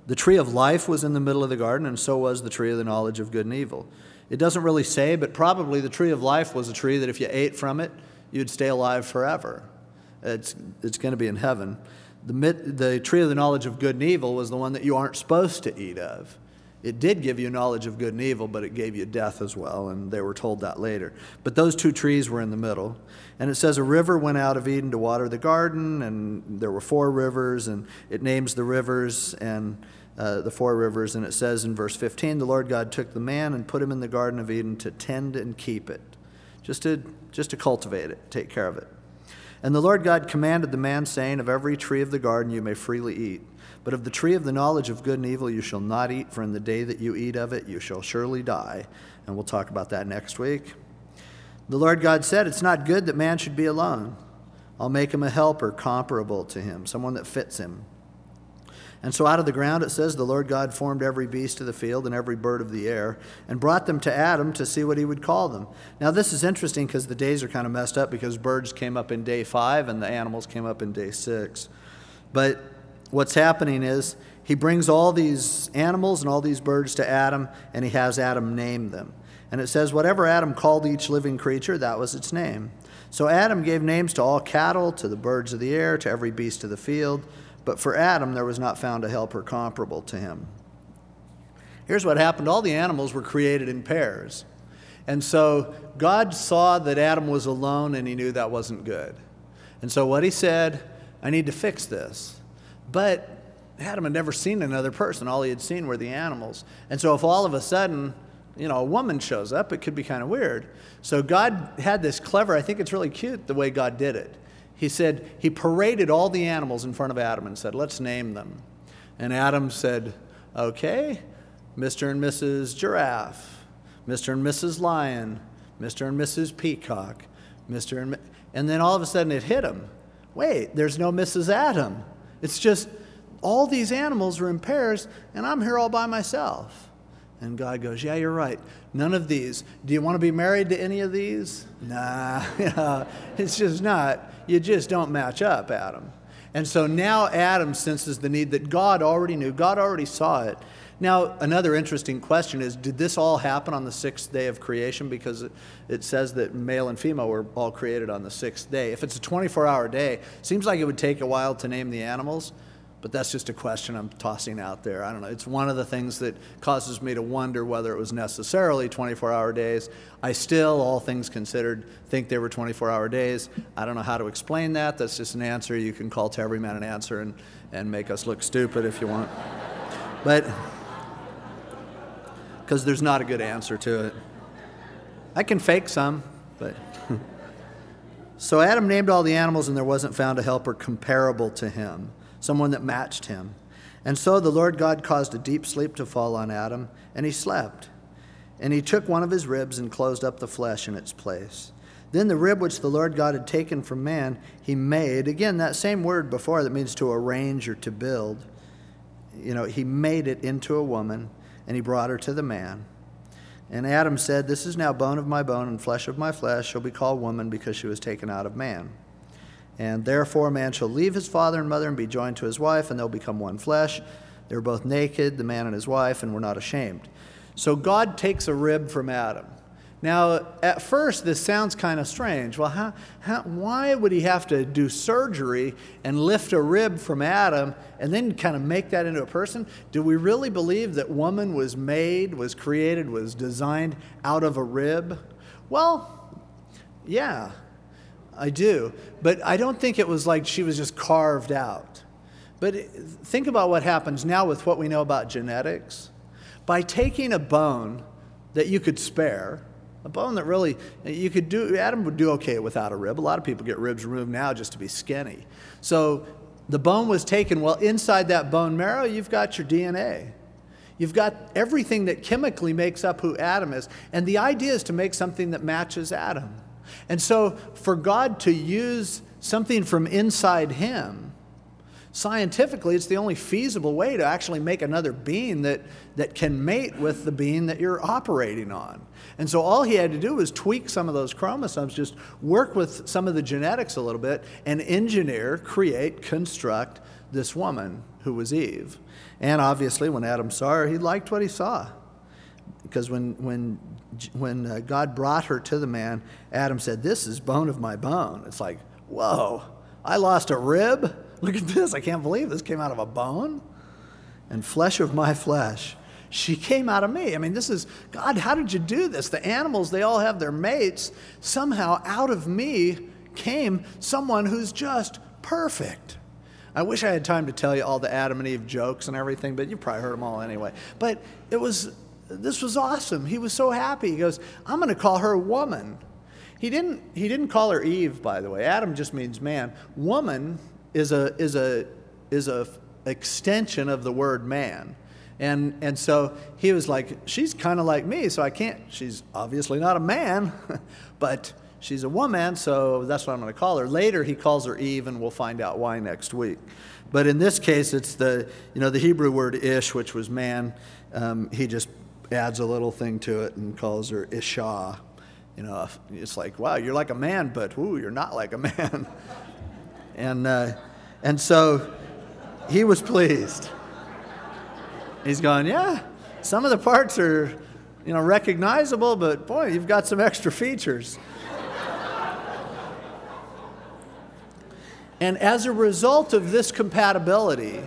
The tree of life was in the middle of the garden, and so was the tree of the knowledge of good and evil. It doesn't really say, but probably the tree of life was a tree that if you ate from it, you'd stay alive forever. It's, it's going to be in heaven. The, the tree of the knowledge of good and evil was the one that you aren't supposed to eat of. It did give you knowledge of good and evil, but it gave you death as well, and they were told that later. But those two trees were in the middle. And it says a river went out of Eden to water the garden, and there were four rivers, and it names the rivers and uh, the four rivers. And it says in verse 15 the Lord God took the man and put him in the Garden of Eden to tend and keep it, just to, just to cultivate it, take care of it. And the Lord God commanded the man, saying, Of every tree of the garden you may freely eat. But of the tree of the knowledge of good and evil you shall not eat, for in the day that you eat of it you shall surely die. And we'll talk about that next week. The Lord God said, It's not good that man should be alone. I'll make him a helper comparable to him, someone that fits him. And so out of the ground it says, The Lord God formed every beast of the field and every bird of the air, and brought them to Adam to see what he would call them. Now, this is interesting because the days are kind of messed up because birds came up in day five and the animals came up in day six. But what's happening is he brings all these animals and all these birds to Adam, and he has Adam name them. And it says, whatever Adam called each living creature, that was its name. So Adam gave names to all cattle, to the birds of the air, to every beast of the field. But for Adam, there was not found a helper comparable to him. Here's what happened all the animals were created in pairs. And so God saw that Adam was alone, and he knew that wasn't good. And so what he said, I need to fix this. But Adam had never seen another person. All he had seen were the animals. And so if all of a sudden, you know, a woman shows up, it could be kind of weird. So God had this clever, I think it's really cute the way God did it. He said, He paraded all the animals in front of Adam and said, Let's name them. And Adam said, Okay, Mr. and Mrs. Giraffe, Mr. and Mrs. Lion, Mr. and Mrs. Peacock, Mr. and. And then all of a sudden it hit him. Wait, there's no Mrs. Adam. It's just all these animals are in pairs, and I'm here all by myself. And God goes, Yeah, you're right. None of these. Do you want to be married to any of these? Nah, it's just not. You just don't match up, Adam. And so now Adam senses the need that God already knew, God already saw it. Now, another interesting question is did this all happen on the sixth day of creation? Because it, says that male and female were all created on the sixth day. If it's a 24 hour day, seems like it would take a while to name the animals, but that's just a question I'm tossing out there. I don't know. It's one of the things that causes me to wonder whether it was necessarily 24 hour days. I still, all things considered, think they were 24 hour days. I don't know how to explain that. That's just an answer. You can call to every man an answer and, and make us look stupid if you want. But because there's not a good answer to it. I can fake some, but. so Adam named all the animals, and there wasn't found a helper comparable to him, someone that matched him. And so the Lord God caused a deep sleep to fall on Adam, and he slept. And he took one of his ribs and closed up the flesh in its place. Then the rib which the Lord God had taken from man, he made, again, that same word before that means to arrange or to build. You know, he made it into a woman and he brought her to the man. And Adam said, This is now bone of my bone and flesh of my flesh. She'll be called woman because she was taken out of man. And therefore, man shall leave his father and mother and be joined to his wife, and they'll become one flesh. They were both naked, the man and his wife, and were not ashamed. So God takes a rib from Adam. Now, at first, this sounds kind of strange. Well, how, how, why would he have to do surgery and lift a rib from Adam and then kind of make that into a person? Do we really believe that woman was made, was created, was designed out of a rib? Well, yeah, I do. But I don't think it was like she was just carved out. But think about what happens now with what we know about genetics. By taking a bone that you could spare, a bone that really, you could do, Adam would do okay without a rib. A lot of people get ribs removed now just to be skinny. So the bone was taken. Well, inside that bone marrow, you've got your DNA. You've got everything that chemically makes up who Adam is. And the idea is to make something that matches Adam. And so for God to use something from inside him, scientifically, it's the only feasible way to actually make another being that, that can mate with the being that you're operating on. And so all he had to do was tweak some of those chromosomes, just work with some of the genetics a little bit, and engineer, create, construct this woman who was Eve. And obviously, when Adam saw her, he liked what he saw. Because when, when, when uh, God brought her to the man, Adam said, This is bone of my bone. It's like, whoa, I lost a rib? Look at this. I can't believe this came out of a bone. And flesh of my flesh. She came out of me. I mean, this is, God, how did you do this? The animals, they all have their mates. Somehow, out of me came someone who's just perfect. I wish I had time to tell you all the Adam and Eve jokes and everything, but you probably heard them all anyway. But it was, this was awesome. He was so happy. He goes, I'm going to call her woman. He didn't, he didn't call her Eve, by the way. Adam just means man. Woman is a, is a, is a extension of the word man. And, and so he was like, She's kind of like me, so I can't. She's obviously not a man, but she's a woman, so that's what I'm going to call her. Later, he calls her Eve, and we'll find out why next week. But in this case, it's the, you know, the Hebrew word ish, which was man. Um, he just adds a little thing to it and calls her Isha. You know, it's like, wow, you're like a man, but ooh, you're not like a man. and, uh, and so he was pleased. He's going, yeah, some of the parts are, you know, recognizable, but boy, you've got some extra features. and as a result of this compatibility,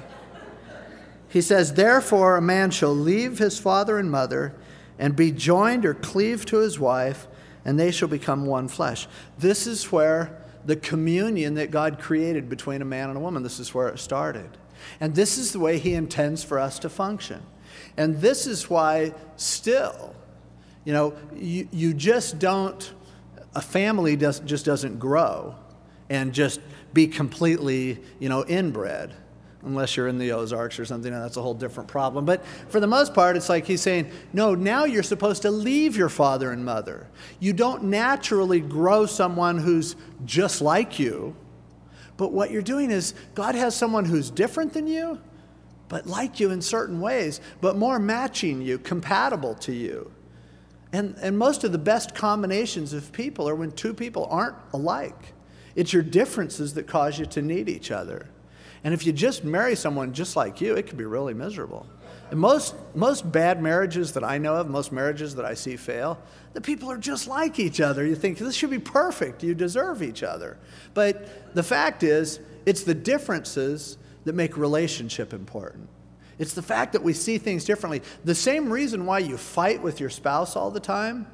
he says, Therefore, a man shall leave his father and mother and be joined or cleave to his wife, and they shall become one flesh. This is where the communion that God created between a man and a woman, this is where it started. And this is the way He intends for us to function. And this is why, still, you know, you, you just don't, a family does, just doesn't grow and just be completely, you know, inbred unless you're in the Ozarks or something, and that's a whole different problem. But for the most part, it's like he's saying, no, now you're supposed to leave your father and mother. You don't naturally grow someone who's just like you. But what you're doing is God has someone who's different than you, but like you in certain ways, but more matching you, compatible to you. And, and most of the best combinations of people are when two people aren't alike. It's your differences that cause you to need each other. And if you just marry someone just like you, it can be really miserable. And most, most bad marriages that I know of, most marriages that I see fail, the people are just like each other. You think this should be perfect, you deserve each other. But the fact is, it's the differences that make relationship important. It's the fact that we see things differently. The same reason why you fight with your spouse all the time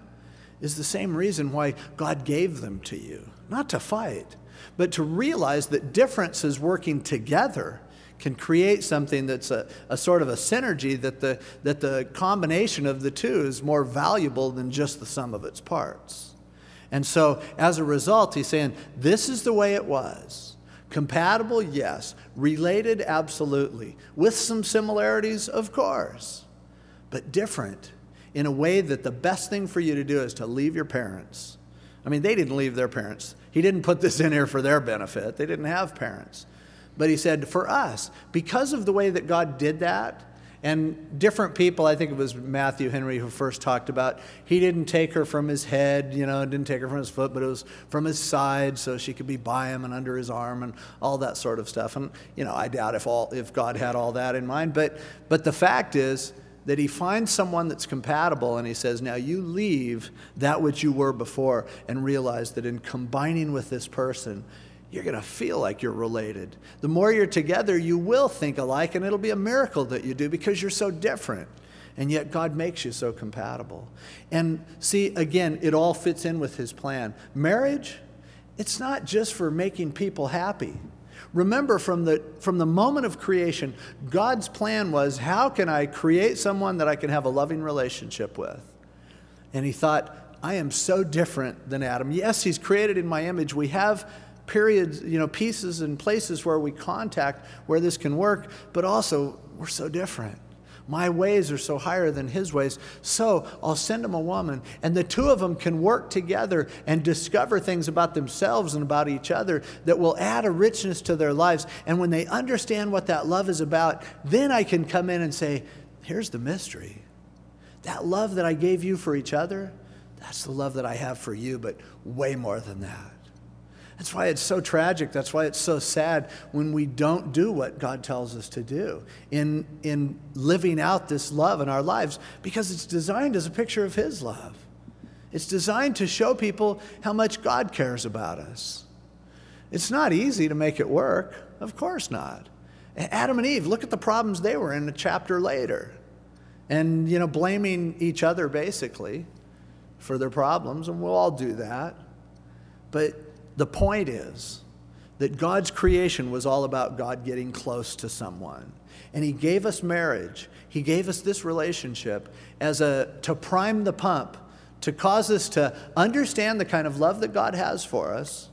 is the same reason why God gave them to you. Not to fight, but to realize that differences working together can create something that's a, a sort of a synergy that the, that the combination of the two is more valuable than just the sum of its parts. And so, as a result, he's saying, This is the way it was. Compatible, yes. Related, absolutely. With some similarities, of course. But different in a way that the best thing for you to do is to leave your parents. I mean, they didn't leave their parents. He didn't put this in here for their benefit. They didn't have parents. But he said, for us, because of the way that God did that, and different people, I think it was Matthew Henry who first talked about, he didn't take her from his head, you know, didn't take her from his foot, but it was from his side so she could be by him and under his arm and all that sort of stuff. And, you know, I doubt if, all, if God had all that in mind. But, but the fact is that he finds someone that's compatible and he says, now you leave that which you were before and realize that in combining with this person, you're going to feel like you're related. The more you're together, you will think alike, and it'll be a miracle that you do because you're so different. And yet, God makes you so compatible. And see, again, it all fits in with His plan. Marriage, it's not just for making people happy. Remember, from the, from the moment of creation, God's plan was how can I create someone that I can have a loving relationship with? And He thought, I am so different than Adam. Yes, He's created in my image. We have periods, you know, pieces and places where we contact where this can work, but also we're so different. My ways are so higher than his ways. So I'll send him a woman, and the two of them can work together and discover things about themselves and about each other that will add a richness to their lives. And when they understand what that love is about, then I can come in and say, Here's the mystery. That love that I gave you for each other, that's the love that I have for you, but way more than that. That's why it's so tragic. That's why it's so sad when we don't do what God tells us to do in, in living out this love in our lives because it's designed as a picture of His love. It's designed to show people how much God cares about us. It's not easy to make it work. Of course not. Adam and Eve, look at the problems they were in a chapter later. And, you know, blaming each other basically for their problems, and we'll all do that. But the point is that God's creation was all about God getting close to someone. And he gave us marriage. He gave us this relationship as a to prime the pump, to cause us to understand the kind of love that God has for us,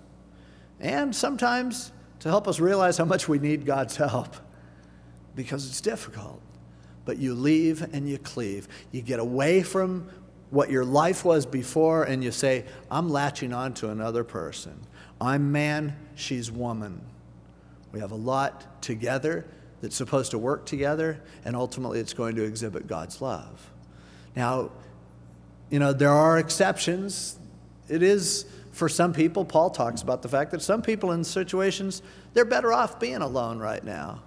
and sometimes to help us realize how much we need God's help because it's difficult. But you leave and you cleave. You get away from what your life was before and you say, I'm latching on to another person. I'm man, she's woman. We have a lot together that's supposed to work together, and ultimately it's going to exhibit God's love. Now, you know, there are exceptions. It is, for some people, Paul talks about the fact that some people in situations, they're better off being alone right now.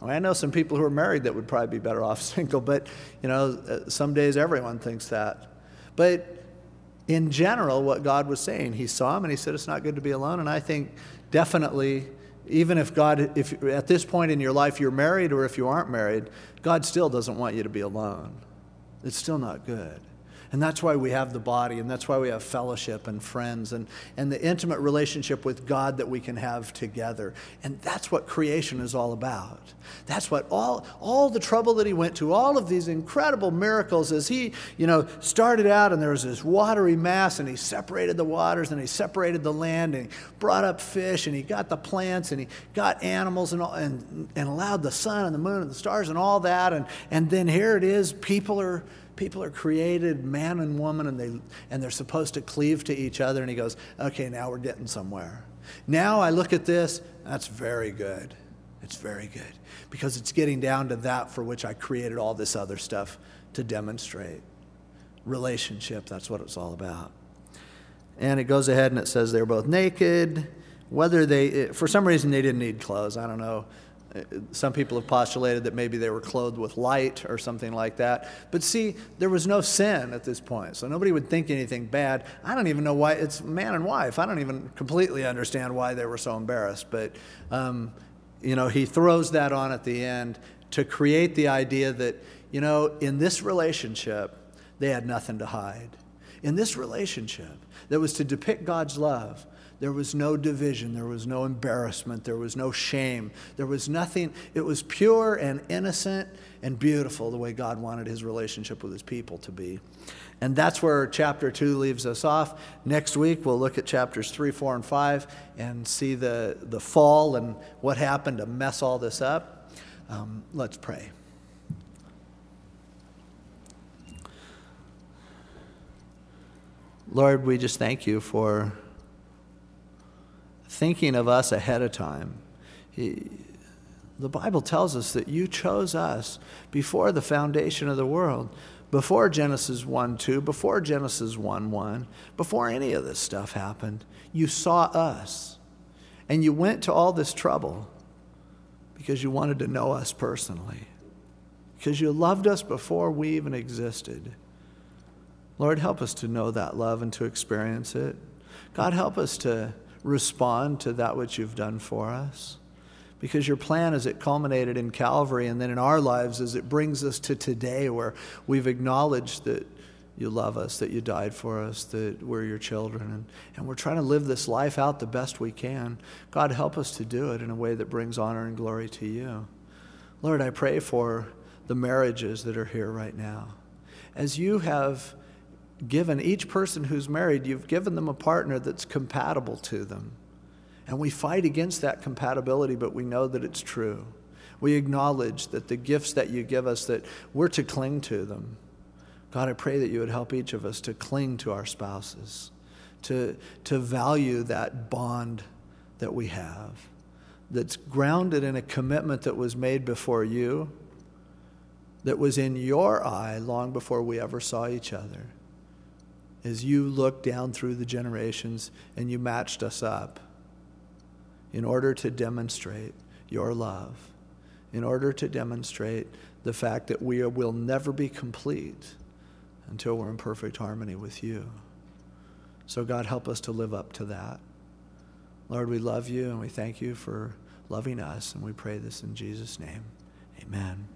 I, mean, I know some people who are married that would probably be better off single, but, you know, uh, some days everyone thinks that. But in general, what God was saying, He saw him and He said, It's not good to be alone. And I think definitely, even if God, if at this point in your life you're married or if you aren't married, God still doesn't want you to be alone. It's still not good. And that's why we have the body, and that's why we have fellowship and friends and, and the intimate relationship with God that we can have together. And that's what creation is all about. That's what all, all the trouble that he went to, all of these incredible miracles as he, you know, started out and there was this watery mass and he separated the waters and he separated the land and he brought up fish and he got the plants and he got animals and, all, and, and allowed the sun and the moon and the stars and all that. And, and then here it is, people are people are created man and woman and they and they're supposed to cleave to each other. And he goes okay now we're getting somewhere. Now i look at this that's very good. It's very good. Because it's getting down to that for which i created all this other stuff to demonstrate. Relationship that's what it's all about. And it goes ahead and it says they're both naked. Whether they for some reason they didn't need clothes. I don't know some people have postulated that maybe they were clothed with light or something like that. But see, there was no sin at this point, so nobody would think anything bad. I don't even know why it's man and wife. I don't even completely understand why they were so embarrassed. But, um, you know, he throws that on at the end to create the idea that, you know, in this relationship, they had nothing to hide. In this relationship that was to depict God's love, there was no division. There was no embarrassment. There was no shame. There was nothing. It was pure and innocent and beautiful the way God wanted his relationship with his people to be. And that's where chapter 2 leaves us off. Next week, we'll look at chapters 3, 4, and 5 and see the, the fall and what happened to mess all this up. Um, let's pray. Lord, we just thank you for thinking of us ahead of time. He, the Bible tells us that you chose us before the foundation of the world, before Genesis 1 2, before Genesis 1 1, before any of this stuff happened. You saw us. And you went to all this trouble because you wanted to know us personally, because you loved us before we even existed. Lord, help us to know that love and to experience it. God, help us to respond to that which you've done for us. Because your plan as it culminated in Calvary and then in our lives as it brings us to today where we've acknowledged that you love us, that you died for us, that we're your children, and, and we're trying to live this life out the best we can. God, help us to do it in a way that brings honor and glory to you. Lord, I pray for the marriages that are here right now. As you have given each person who's married, you've given them a partner that's compatible to them. And we fight against that compatibility, but we know that it's true. We acknowledge that the gifts that you give us, that we're to cling to them. God, I pray that you would help each of us to cling to our spouses, to, to value that bond that we have, that's grounded in a commitment that was made before you, that was in your eye long before we ever saw each other as you looked down through the generations and you matched us up in order to demonstrate your love, in order to demonstrate the fact that we will never be complete until we're in perfect harmony with you. So, God, help us to live up to that. Lord, we love you and we thank you for loving us, and we pray this in Jesus' name. Amen.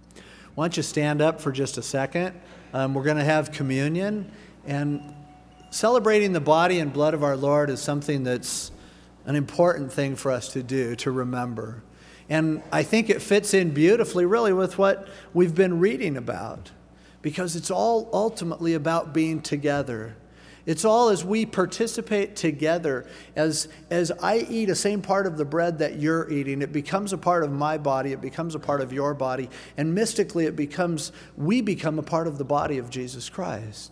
Why don't you stand up for just a second? Um, we're going to have communion. And celebrating the body and blood of our Lord is something that's an important thing for us to do, to remember. And I think it fits in beautifully, really, with what we've been reading about, because it's all ultimately about being together. It's all as we participate together, as, as I eat the same part of the bread that you're eating, it becomes a part of my body, it becomes a part of your body, and mystically it becomes, we become a part of the body of Jesus Christ.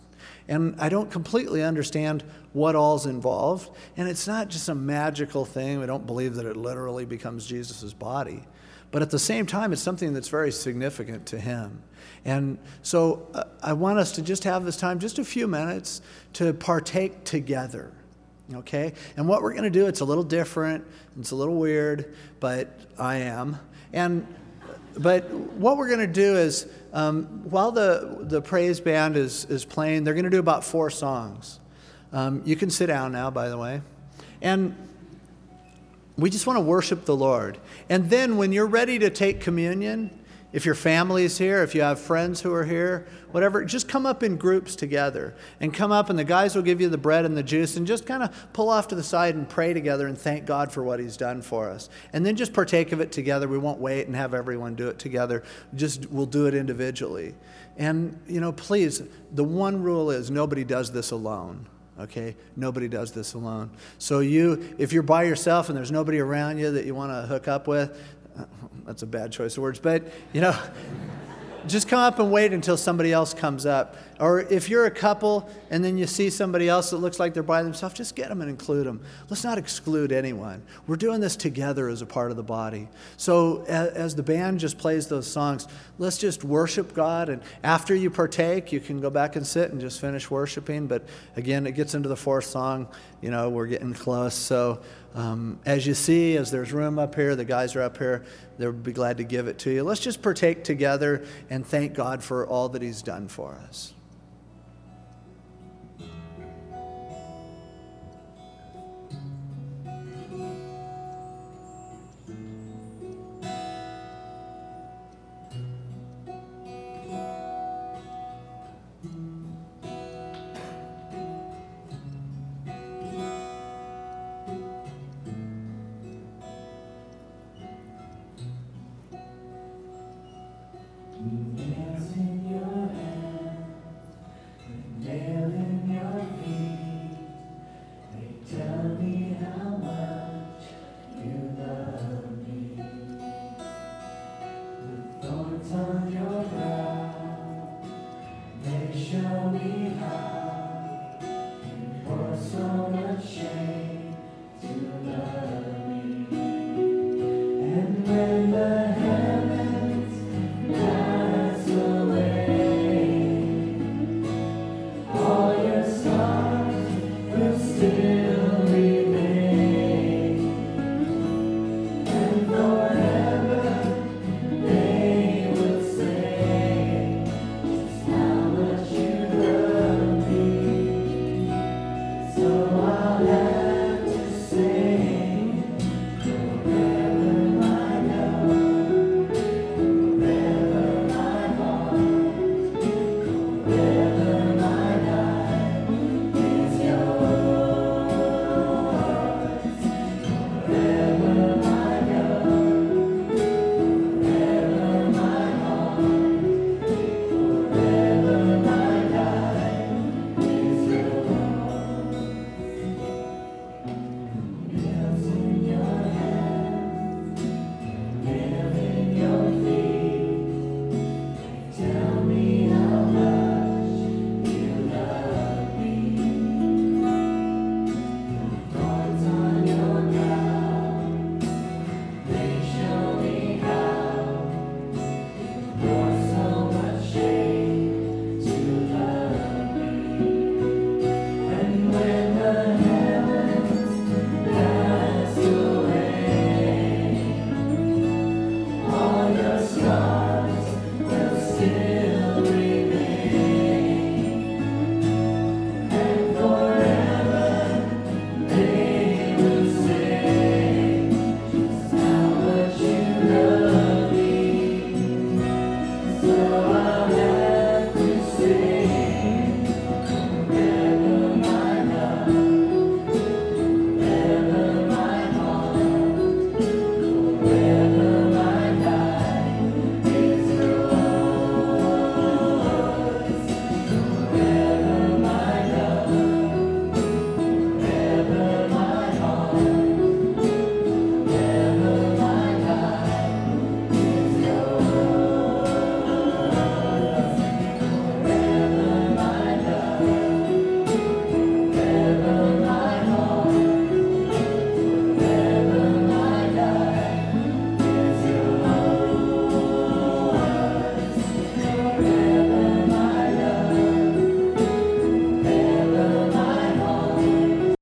And I don't completely understand what all's involved. And it's not just a magical thing. We don't believe that it literally becomes Jesus' body. But at the same time, it's something that's very significant to him. And so uh, I want us to just have this time, just a few minutes, to partake together. Okay? And what we're going to do, it's a little different, it's a little weird, but I am. And but what we're going to do is, um, while the, the praise band is, is playing, they're going to do about four songs. Um, you can sit down now, by the way. And we just want to worship the Lord. And then when you're ready to take communion, if your family is here, if you have friends who are here, whatever, just come up in groups together and come up, and the guys will give you the bread and the juice, and just kind of pull off to the side and pray together and thank God for what He's done for us. And then just partake of it together. We won't wait and have everyone do it together, just we'll do it individually. And, you know, please, the one rule is nobody does this alone okay nobody does this alone so you if you're by yourself and there's nobody around you that you want to hook up with that's a bad choice of words, but you know, just come up and wait until somebody else comes up. Or if you're a couple and then you see somebody else that looks like they're by themselves, just get them and include them. Let's not exclude anyone. We're doing this together as a part of the body. So as, the band just plays those songs, let's just worship God. And after you partake, you can go back and sit and just finish worshiping. But again, it gets into the fourth song. You know, we're getting close. So um, as you see, as there's room up here, the guys are up here, they'll be glad to give it to you. Let's just partake together and thank God for all that He's done for us.